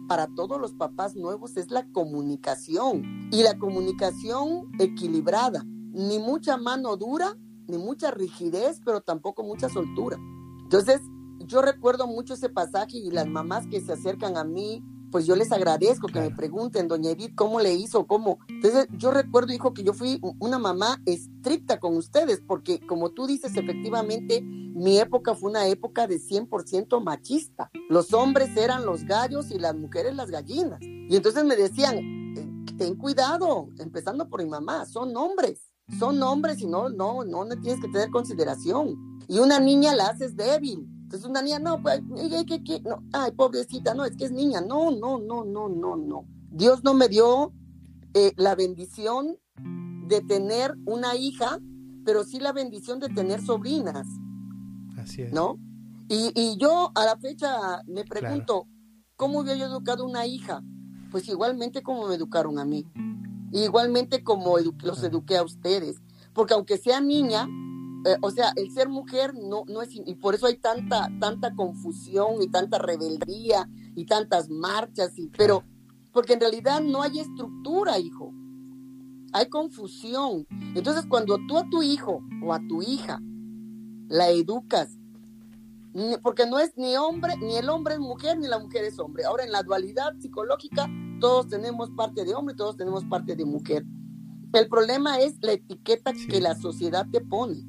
para todos los papás nuevos es la comunicación y la comunicación equilibrada, ni mucha mano dura, ni mucha rigidez, pero tampoco mucha soltura. Entonces, yo recuerdo mucho ese pasaje y las mamás que se acercan a mí, pues yo les agradezco que me pregunten, doña Edith, ¿cómo le hizo? ¿Cómo? Entonces yo recuerdo, hijo, que yo fui una mamá estricta con ustedes, porque como tú dices, efectivamente, mi época fue una época de 100% machista. Los hombres eran los gallos y las mujeres las gallinas. Y entonces me decían, eh, ten cuidado, empezando por mi mamá, son hombres, son hombres y no, no, no, no tienes que tener consideración. Y una niña la haces débil entonces una niña, no, pues, ¿qué, qué, No, ay, pobrecita, no, es que es niña. No, no, no, no, no, no. Dios no me dio eh, la bendición de tener una hija, pero sí la bendición de tener sobrinas. Así es. ¿No? Y, y yo a la fecha me pregunto, ¿cómo hubiera yo educado una hija? Pues igualmente como me educaron a mí. Igualmente como los eduqué a ustedes. Porque aunque sea niña, eh, o sea, el ser mujer no, no es, y por eso hay tanta, tanta confusión y tanta rebeldía y tantas marchas, y, pero, porque en realidad no hay estructura, hijo. Hay confusión. Entonces, cuando tú a tu hijo o a tu hija la educas, porque no es ni hombre, ni el hombre es mujer, ni la mujer es hombre. Ahora, en la dualidad psicológica, todos tenemos parte de hombre, todos tenemos parte de mujer. El problema es la etiqueta que la sociedad te pone.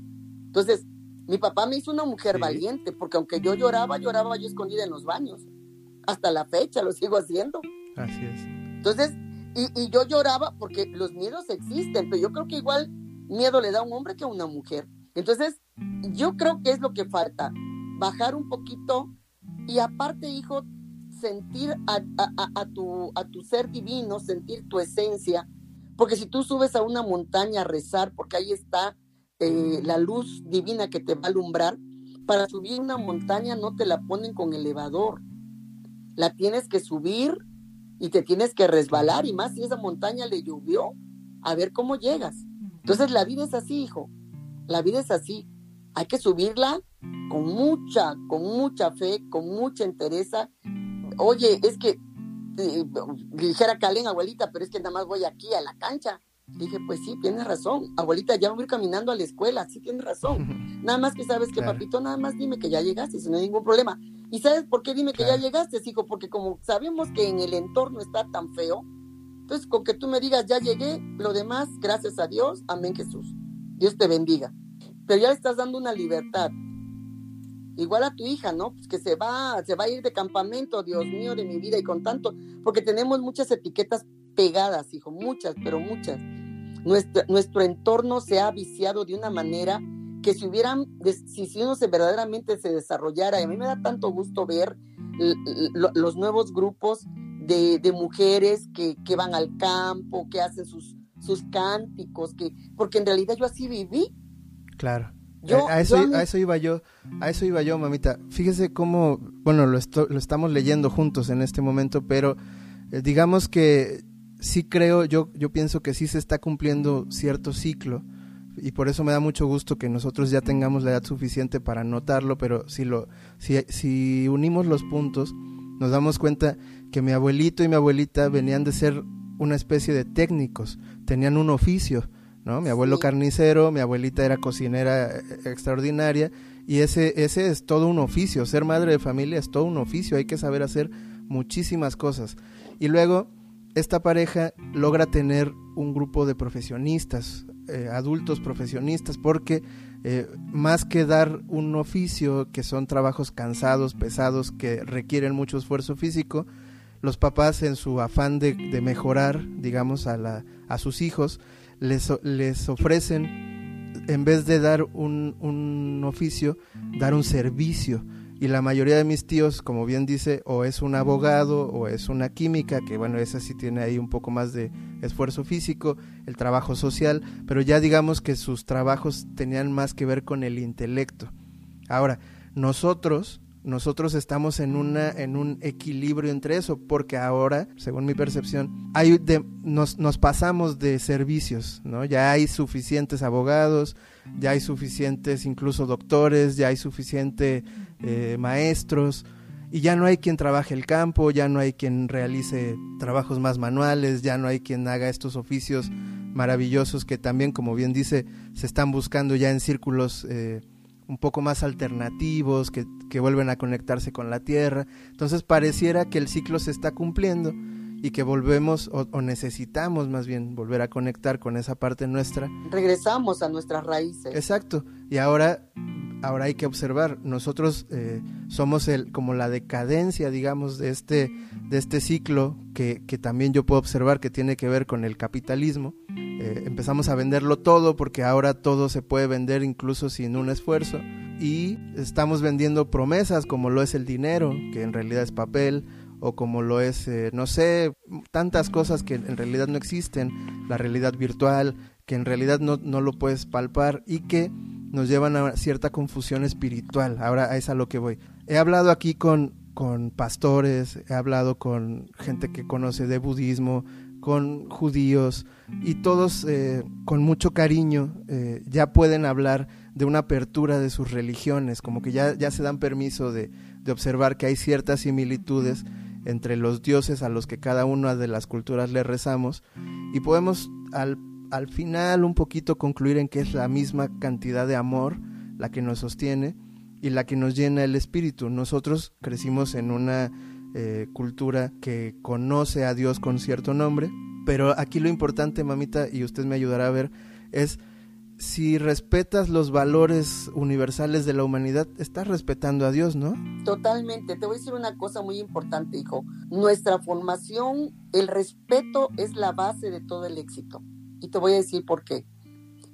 Entonces, Mi papá me hizo una mujer Sí. valiente, porque aunque yo lloraba, lloraba yo escondida en los baños. Hasta la fecha lo sigo haciendo. Así es. Entonces, y, y yo lloraba porque los miedos existen, pero yo creo que igual miedo le da a un hombre que a una mujer. Entonces, yo creo que es lo que falta, bajar un poquito y aparte, hijo, sentir a, a- a- a tu, a tu ser divino, sentir tu esencia, porque si tú subes a una montaña a rezar, porque ahí está eh, la luz divina que te va a alumbrar, para subir una montaña no te la ponen con elevador, la tienes que subir y te tienes que resbalar y más si esa montaña le llovió, a ver cómo llegas. Entonces la vida es así, hijo, la vida es así. Hay que subirla con mucha, con mucha fe, con mucha entereza. Oye, es que eh, dijera Calen, abuelita, pero es que nada más voy aquí a la cancha. Dije, pues sí, tienes razón. Abuelita, ya voy a ir caminando a la escuela, sí tienes razón. Nada más que sabes que, Claro. papito, nada más dime que ya llegaste, si no hay ningún problema. ¿Y sabes por qué dime que Claro. ya llegaste, hijo? Porque como sabemos que en el entorno está tan feo, entonces con que tú me digas ya llegué, lo demás, gracias a Dios, amén Jesús. Dios te bendiga. Pero ya le estás dando una libertad. Igual a tu hija, ¿no? Pues que se va, se va a ir de campamento, Dios mío, de mi vida, y con tanto, porque tenemos muchas etiquetas pegadas, hijo, muchas, pero muchas. Nuestro, nuestro entorno se ha viciado de una manera que si hubieran, si, si uno se verdaderamente se desarrollara, y a mí me da tanto gusto ver los nuevos grupos de, de mujeres que, que van al campo, que hacen sus, sus cánticos, que, porque en realidad yo así viví. Claro. Yo, a, eso, yo a mí- a eso iba yo, a eso iba yo, mamita. Fíjese cómo, bueno, lo, esto- lo estamos leyendo juntos en este momento, pero eh, digamos que sí creo, yo, yo pienso que sí se está cumpliendo cierto ciclo y por eso me da mucho gusto que nosotros ya tengamos la edad suficiente para notarlo, pero si lo, si, si unimos los puntos, nos damos cuenta que mi abuelito y mi abuelita venían de ser una especie de técnicos, tenían un oficio, ¿no? Mi abuelo Sí. carnicero, mi abuelita era cocinera eh, extraordinaria y ese, ese es todo un oficio, ser madre de familia es todo un oficio, hay que saber hacer muchísimas cosas. Y luego esta pareja logra tener un grupo de profesionistas, eh, adultos profesionistas, porque eh, más que dar un oficio, que son trabajos cansados, pesados, que requieren mucho esfuerzo físico, los papás en su afán de, mejorar, digamos, a, la, a sus hijos, les, les ofrecen, en vez de dar un, un oficio, dar un servicio. Y la mayoría de mis tíos, como bien dice, o es un abogado o es una química, que bueno, esa sí tiene ahí un poco más de esfuerzo físico, el trabajo social, pero ya digamos que sus trabajos tenían más que ver con el intelecto. Ahora, nosotros, nosotros estamos en una en un equilibrio entre eso, porque ahora, según mi percepción, hay de, nos, nos pasamos de servicios, ¿no? Ya hay suficientes abogados, ya hay suficientes incluso doctores, ya hay suficiente eh, maestros, y ya no hay quien trabaje el campo, ya no hay quien realice trabajos más manuales, ya no hay quien haga estos oficios maravillosos que también, como bien dice, se están buscando ya en círculos eh, un poco más alternativos, que, que vuelven a conectarse con la tierra. Entonces pareciera que el ciclo se está cumpliendo y que volvemos o, o necesitamos más bien volver a conectar con esa parte nuestra regresamos a nuestras raíces. Exacto. Y ahora, ahora hay que observar. Nosotros eh, somos el, como la decadencia, digamos, de este, de este ciclo que, que también yo puedo observar que tiene que ver con el capitalismo. Eh, empezamos a venderlo todo porque ahora todo se puede vender incluso sin un esfuerzo. Y estamos vendiendo promesas como lo es el dinero, que en realidad es papel, o como lo es, eh, no sé, tantas cosas que en realidad no existen, la realidad virtual, que en realidad no, no lo puedes palpar y que nos llevan a cierta confusión espiritual. Ahora es a lo que voy. He hablado aquí con, con pastores, he hablado con gente que conoce de budismo, con judíos y todos eh, con mucho cariño eh, ya pueden hablar de una apertura de sus religiones, como que ya, ya se dan permiso de, de observar que hay ciertas similitudes entre los dioses a los que cada una de las culturas le rezamos y podemos al, al final un poquito concluir en que es la misma cantidad de amor la que nos sostiene y la que nos llena el espíritu. Nosotros crecimos en una eh, cultura que conoce a Dios con cierto nombre, pero aquí lo importante, mamita, y usted me ayudará a ver, es si respetas los valores universales de la humanidad, estás respetando a Dios, ¿no? Totalmente. Te voy a decir una cosa muy importante, hijo. Nuestra formación, el respeto es la base de todo el éxito. Y te voy a decir por qué.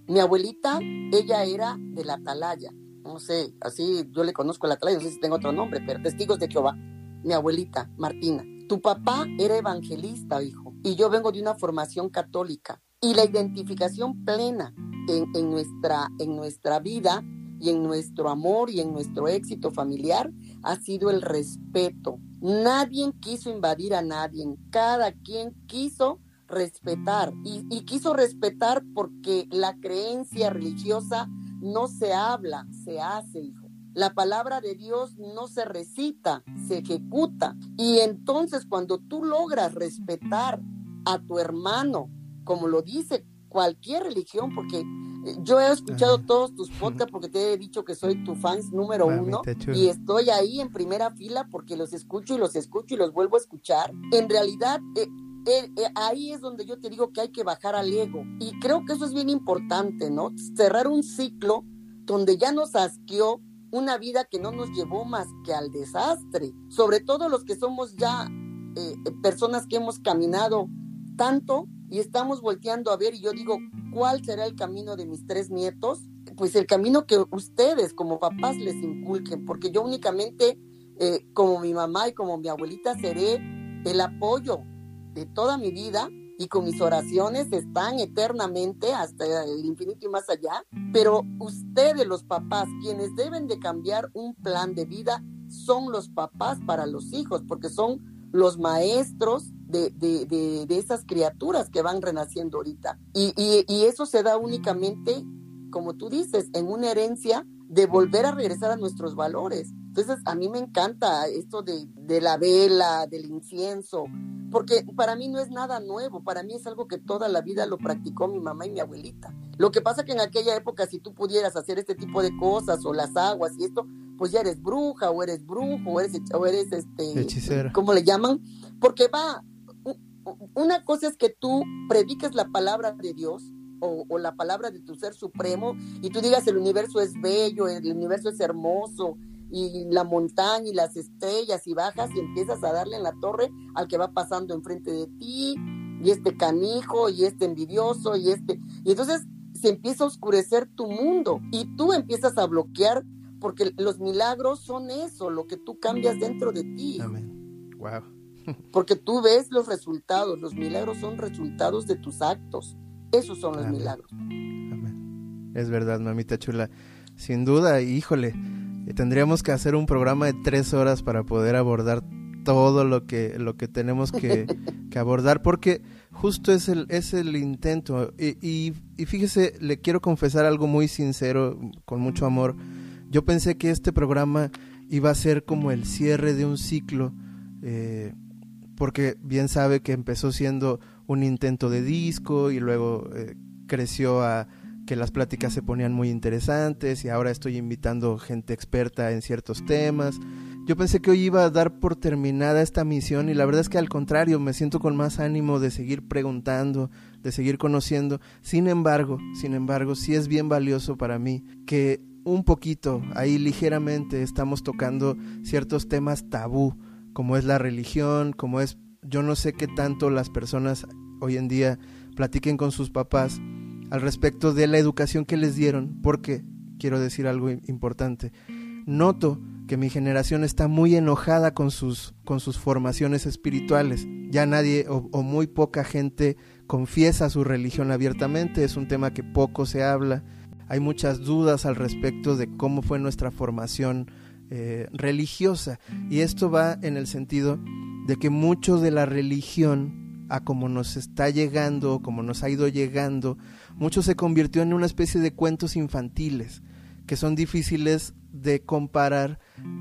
Mi abuelita, ella era de la atalaya. No sé, así yo le conozco la atalaya, no sé si tengo otro nombre, pero testigos de Jehová. Mi abuelita, Martina. Tu papá era evangelista, hijo, y yo vengo de una formación católica. Y la identificación plena en, nuestra, en nuestra vida y en nuestro amor y en nuestro éxito familiar ha sido el respeto. Nadie quiso invadir a nadie, cada quien quiso respetar y, y, quiso respetar porque la creencia religiosa no se habla, se hace, hijo. La palabra de Dios no se recita, se ejecuta. Y entonces cuando tú logras respetar a tu hermano, como lo dice cualquier religión, porque yo he escuchado todos tus podcasts porque te he dicho que soy tu fans número uno y estoy ahí en primera fila porque los escucho y los escucho y los vuelvo a escuchar. En realidad, eh, eh, eh, ahí es donde yo te digo que hay que bajar al ego y creo que eso es bien importante, ¿no? Cerrar un ciclo donde ya nos asqueó una vida que no nos llevó más que al desastre, sobre todo los que somos ya personas que hemos caminado tanto y estamos volteando a ver y yo digo, ¿cuál será el camino de mis tres nietos? Pues el camino que ustedes como papás les inculquen, porque yo únicamente eh, como mi mamá y como mi abuelita seré el apoyo de toda mi vida y con mis oraciones están eternamente hasta el infinito y más allá, pero ustedes los papás, quienes deben de cambiar un plan de vida, son los papás para los hijos, porque son los maestros de, de, de, de, esas criaturas que van renaciendo ahorita. Y, y, y, eso se da únicamente, como tú dices, en una herencia de volver a regresar a nuestros valores. Entonces, a mí me encanta esto de, de la vela, del incienso, porque para mí no es nada nuevo, para mí es algo que toda la vida lo practicó mi mamá y mi abuelita. Lo que pasa que en aquella época, si tú pudieras hacer este tipo de cosas o las aguas y esto, pues ya eres bruja o eres brujo o eres, o eres este, hechicera. ¿cómo le llaman? Porque va, una cosa es que tú prediques la palabra de Dios o, la palabra de tu ser supremo y tú digas el universo es bello, el universo es hermoso y la montaña y las estrellas y bajas y empiezas a darle en la torre al que va pasando enfrente de ti y este canijo y este envidioso y este y entonces se empieza a oscurecer tu mundo y tú empiezas a bloquear porque los milagros son eso, lo que tú cambias dentro de ti. Amén. Porque tú ves los resultados, los milagros son resultados de tus actos. Esos son los Amén. milagros. Amén. Es verdad, mamita chula. Sin duda, híjole, tendríamos que hacer un programa de tres horas para poder abordar todo lo que, lo que tenemos que, que abordar, porque justo es el, es el intento. Y, y, y fíjese, le quiero confesar algo muy sincero, con mucho amor. Yo pensé que este programa iba a ser como el cierre de un ciclo, eh, porque bien sabe que empezó siendo un intento de disco y luego eh, creció a que las pláticas se ponían muy interesantes y ahora estoy invitando gente experta en ciertos temas. Yo pensé que hoy iba a dar por terminada esta misión y la verdad es que al contrario me siento con más ánimo de seguir preguntando, de seguir conociendo. Sin embargo, sin embargo, sí es bien valioso para mí que un poquito, ahí ligeramente estamos tocando ciertos temas tabú, como es la religión, como es, yo no sé qué tanto las personas hoy en día platiquen con sus papás al respecto de la educación que les dieron, porque quiero decir algo importante. Noto que mi generación está muy enojada con sus, con sus formaciones espirituales. Ya nadie o, o, muy poca gente confiesa su religión abiertamente, es un tema que poco se habla. Hay muchas dudas al respecto de cómo fue nuestra formación eh, religiosa. Y esto va en el sentido de que mucho de la religión, a como nos está llegando, como nos ha ido llegando, mucho se convirtió en una especie de cuentos infantiles que son difíciles de comparar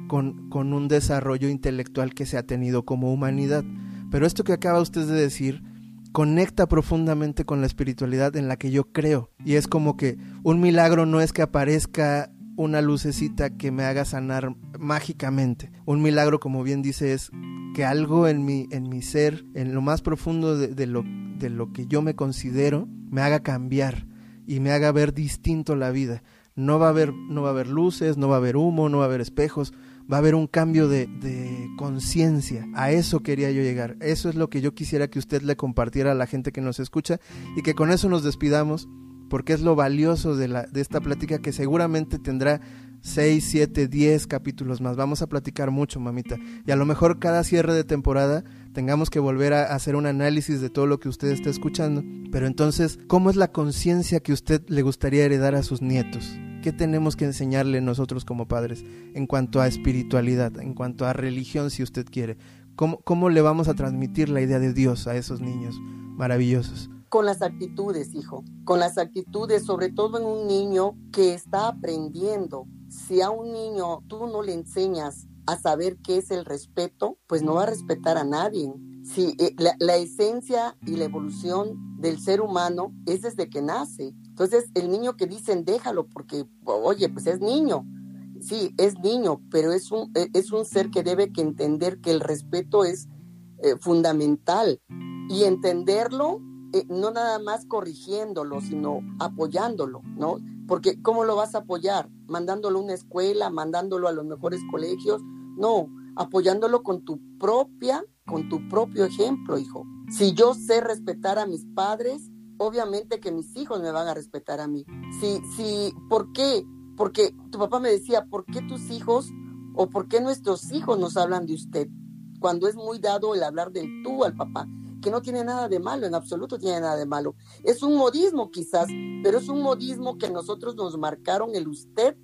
con, con, un desarrollo intelectual que se ha tenido como humanidad. Pero esto que acaba usted de decir conecta profundamente con la espiritualidad en la que yo creo. Y es como que un milagro no es que aparezca una lucecita que me haga sanar mágicamente. Un milagro, como bien dice, es que algo en mi, en mi ser, en lo más profundo de, lo, de lo que yo me considero, me haga cambiar. y me haga ver distinto la vida. No va a haber, no va a haber luces, no va a haber humo, no va a haber espejos, va a haber un cambio de, de conciencia. A eso quería yo llegar. Eso es lo que yo quisiera que usted le compartiera a la gente que nos escucha y que con eso nos despidamos, porque es lo valioso de, la, de esta plática que seguramente tendrá 6, 7, 10 capítulos más. Vamos a platicar mucho, mamita. Y a lo mejor cada cierre de temporada tengamos que volver a hacer un análisis de todo lo que usted está escuchando. Pero entonces, ¿cómo es la conciencia que usted le gustaría heredar a sus nietos? ¿Qué tenemos que enseñarle nosotros como padres en cuanto a espiritualidad, en cuanto a religión, si usted quiere? ¿Cómo, cómo le vamos a transmitir la idea de Dios a esos niños maravillosos? Con las actitudes, hijo, con las actitudes, sobre todo en un niño que está aprendiendo. Si a un niño tú no le enseñas a saber qué es el respeto, pues no va a respetar a nadie. Si eh, la, esencia y la evolución del ser humano es desde que nace. Entonces, el niño que dicen déjalo porque, oye, pues es niño. Sí, es niño, pero es un, e, es un ser que debe que entender que el respeto es eh, fundamental y entenderlo eh, no nada más corrigiéndolo, sino apoyándolo, ¿no? Porque ¿cómo lo vas a apoyar? Mandándolo a una escuela, mandándolo a los mejores colegios, no, apoyándolo con tu propia, con tu propio ejemplo, hijo. Si yo sé respetar a mis padres, obviamente que mis hijos me van a respetar a mí. Si, si, ¿por qué? Porque tu papá me decía, ¿por qué tus hijos o por qué nuestros hijos nos hablan de usted? Cuando es muy dado el hablar del tú al papá, que no tiene nada de malo, en absoluto tiene nada de malo. Es un modismo quizás, pero es un modismo que nosotros nos marcaron el usted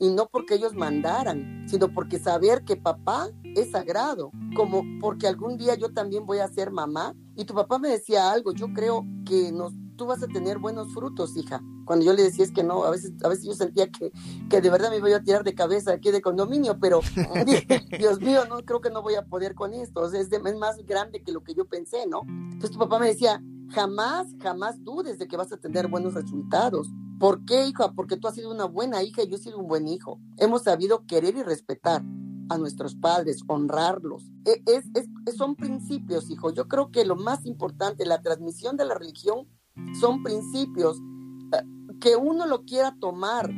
y no porque ellos mandaran, sino porque saber que papá es sagrado, como porque algún día yo también voy a ser mamá. Y tu papá me decía algo, yo creo que nos, tú vas a tener buenos frutos, hija. Cuando yo le decía es que no, a veces, a veces yo sentía que, que de verdad me iba a tirar de cabeza aquí de condominio, pero Dios mío, no creo que no voy a poder con esto, o sea, es, de, es más grande que lo que yo pensé, ¿no? Entonces tu papá me decía, jamás, jamás dudes de que vas a tener buenos resultados. ¿Por qué, hija? Porque tú has sido una buena hija y yo he sido un buen hijo. Hemos sabido querer y respetar a nuestros padres, honrarlos. E, es, es, son principios, hijo. Yo creo que lo más importante, la transmisión de la religión, son principios eh, que uno lo quiera tomar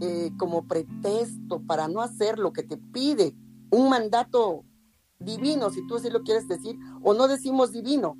eh, como pretexto para no hacer lo que te pide, un mandato divino, si tú así lo quieres decir, o no decimos divino.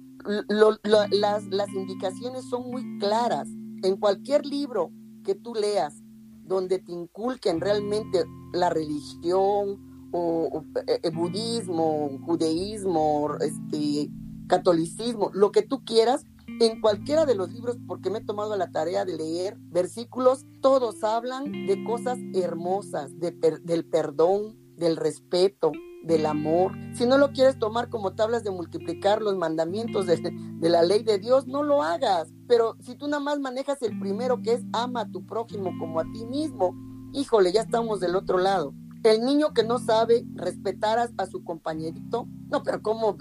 Las, las indicaciones son muy claras en cualquier libro que tú leas donde te inculquen realmente la religión o, eh, eh, budismo, judaísmo, este, catolicismo, lo que tú quieras, en cualquiera de los libros, porque me he tomado la tarea de leer versículos, todos hablan de cosas hermosas, de del perdón, del respeto, del amor. Si no lo quieres tomar como tablas de multiplicar los mandamientos de, de, la ley de Dios, no lo hagas. Pero si tú nada más manejas el primero que es ama a tu prójimo como a ti mismo, híjole, ya estamos del otro lado. El niño que no sabe respetar a, su compañerito, no, pero ¿cómo?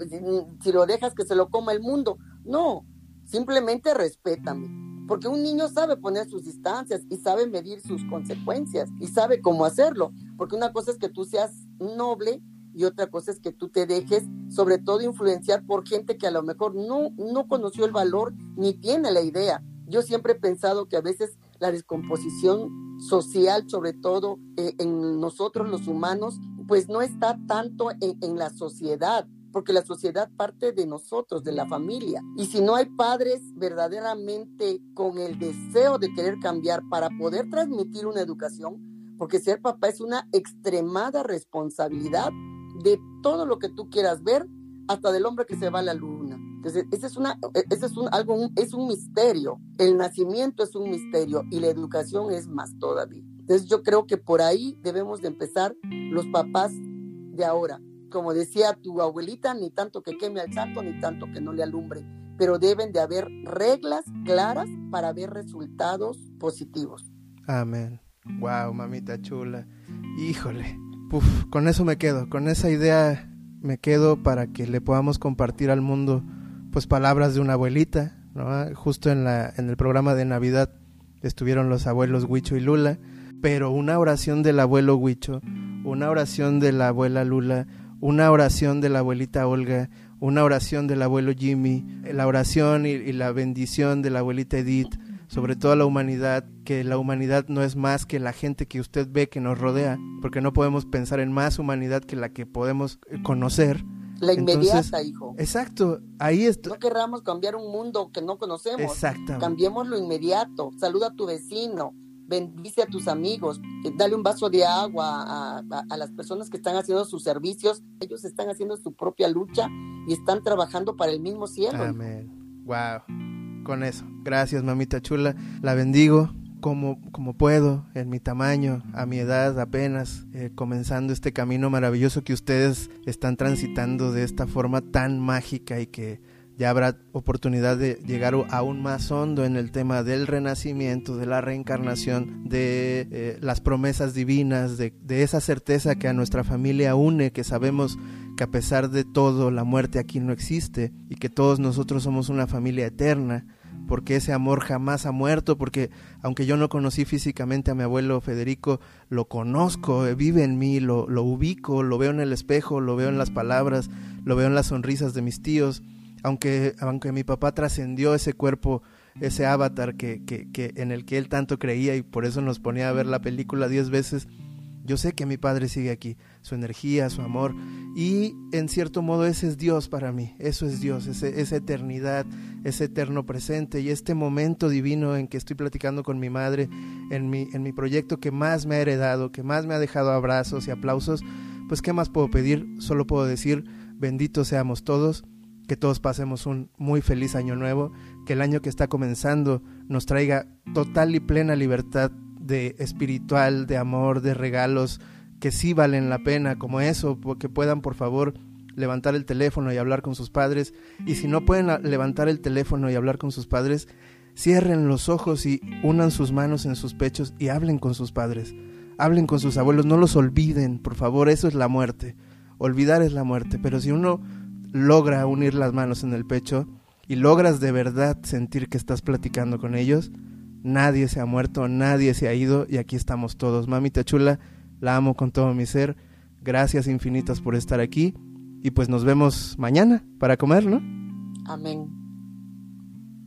Si lo dejas que se lo coma el mundo. No, simplemente respétame porque un niño sabe poner sus distancias y sabe medir sus consecuencias y sabe cómo hacerlo, porque una cosa es que tú seas noble y otra cosa es que tú te dejes sobre todo influenciar por gente que a lo mejor no, no conoció el valor ni tiene la idea. Yo siempre he pensado que a veces la descomposición social, sobre todo eh, en nosotros los humanos, pues no está tanto en, en la sociedad, porque la sociedad parte de nosotros, de la familia. Y si no hay padres verdaderamente con el deseo de querer cambiar para poder transmitir una educación, porque ser papá es una extremada responsabilidad de todo lo que tú quieras ver, hasta del hombre que se va a la luna. Entonces, ese es, una, ese es un, algo, es un misterio. El nacimiento es un misterio y la educación es más todavía. Entonces, yo creo que por ahí debemos de empezar los papás de ahora. Como decía tu abuelita, ni tanto que queme al santo, ni tanto que no le alumbre. Pero deben de haber reglas claras para ver resultados positivos. Amén. Wow, mamita chula. Híjole, Uf, con eso me quedo, con esa idea me quedo para que le podamos compartir al mundo pues palabras de una abuelita, ¿no? Justo en la en el programa de Navidad estuvieron los abuelos Huicho y Lula, pero una oración del abuelo Huicho, una oración de la abuela Lula, una oración de la abuelita Olga, una oración del abuelo Jimmy, la oración y, y la bendición de la abuelita Edith, sobre toda la humanidad, que la humanidad no es más que la gente que usted ve que nos rodea, porque no podemos pensar en más humanidad que la que podemos eh, conocer. La inmediata, Entonces, hijo. Exacto, ahí está. No querramos cambiar un mundo que no conocemos. Exactamente. Cambiemos lo inmediato. Saluda a tu vecino. Bendice a tus amigos. eh, Dale un vaso de agua a, las personas que están haciendo sus servicios. Ellos están haciendo su propia lucha y están trabajando para el mismo cielo. Amén. Wow. Con eso. Gracias, mamita chula. La bendigo como, como puedo, en mi tamaño, a mi edad apenas, eh, comenzando este camino maravilloso que ustedes están transitando de esta forma tan mágica y que ya habrá oportunidad de llegar aún más hondo en el tema del renacimiento, de la reencarnación, de eh, las promesas divinas, de, esa certeza que a nuestra familia une, que sabemos que a pesar de todo la muerte aquí no existe y que todos nosotros somos una familia eterna, porque ese amor jamás ha muerto, porque aunque yo no conocí físicamente a mi abuelo Federico, lo conozco, eh, vive en mí, lo, lo ubico, lo veo en el espejo, lo veo en las palabras, lo veo en las sonrisas de mis tíos, aunque, aunque mi papá trascendió ese cuerpo, ese avatar que, que, que en el que él tanto creía y por eso nos ponía a ver la película diez veces, yo sé que mi padre sigue aquí, su energía, su amor, y en cierto modo ese es Dios para mí, eso es Dios, ese, esa eternidad, ese eterno presente y este momento divino en que estoy platicando con mi madre, en mi, en mi proyecto que más me ha heredado, que más me ha dejado abrazos y aplausos, pues ¿qué más puedo pedir? Solo puedo decir, benditos seamos todos, que todos pasemos un muy feliz año nuevo, que el año que está comenzando nos traiga total y plena libertad de espiritual, de amor, de regalos que sí valen la pena, como eso, que puedan por favor levantar el teléfono y hablar con sus padres, y si no pueden levantar el teléfono y hablar con sus padres, cierren los ojos y unan sus manos en sus pechos y hablen con sus padres, hablen con sus abuelos, no los olviden, por favor, eso es la muerte, olvidar es la muerte, pero si uno logra unir las manos en el pecho y logras de verdad sentir que estás platicando con ellos, nadie se ha muerto, nadie se ha ido y aquí estamos todos. Mamita chula, la amo con todo mi ser. Gracias infinitas por estar aquí y pues nos vemos mañana para comer, ¿no? Amén.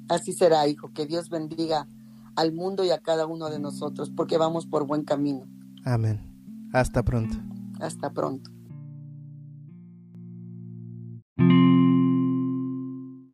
Así será, hijo. Que Dios bendiga al mundo y a cada uno de nosotros, porque vamos por buen camino. Amén. Hasta pronto. Hasta pronto.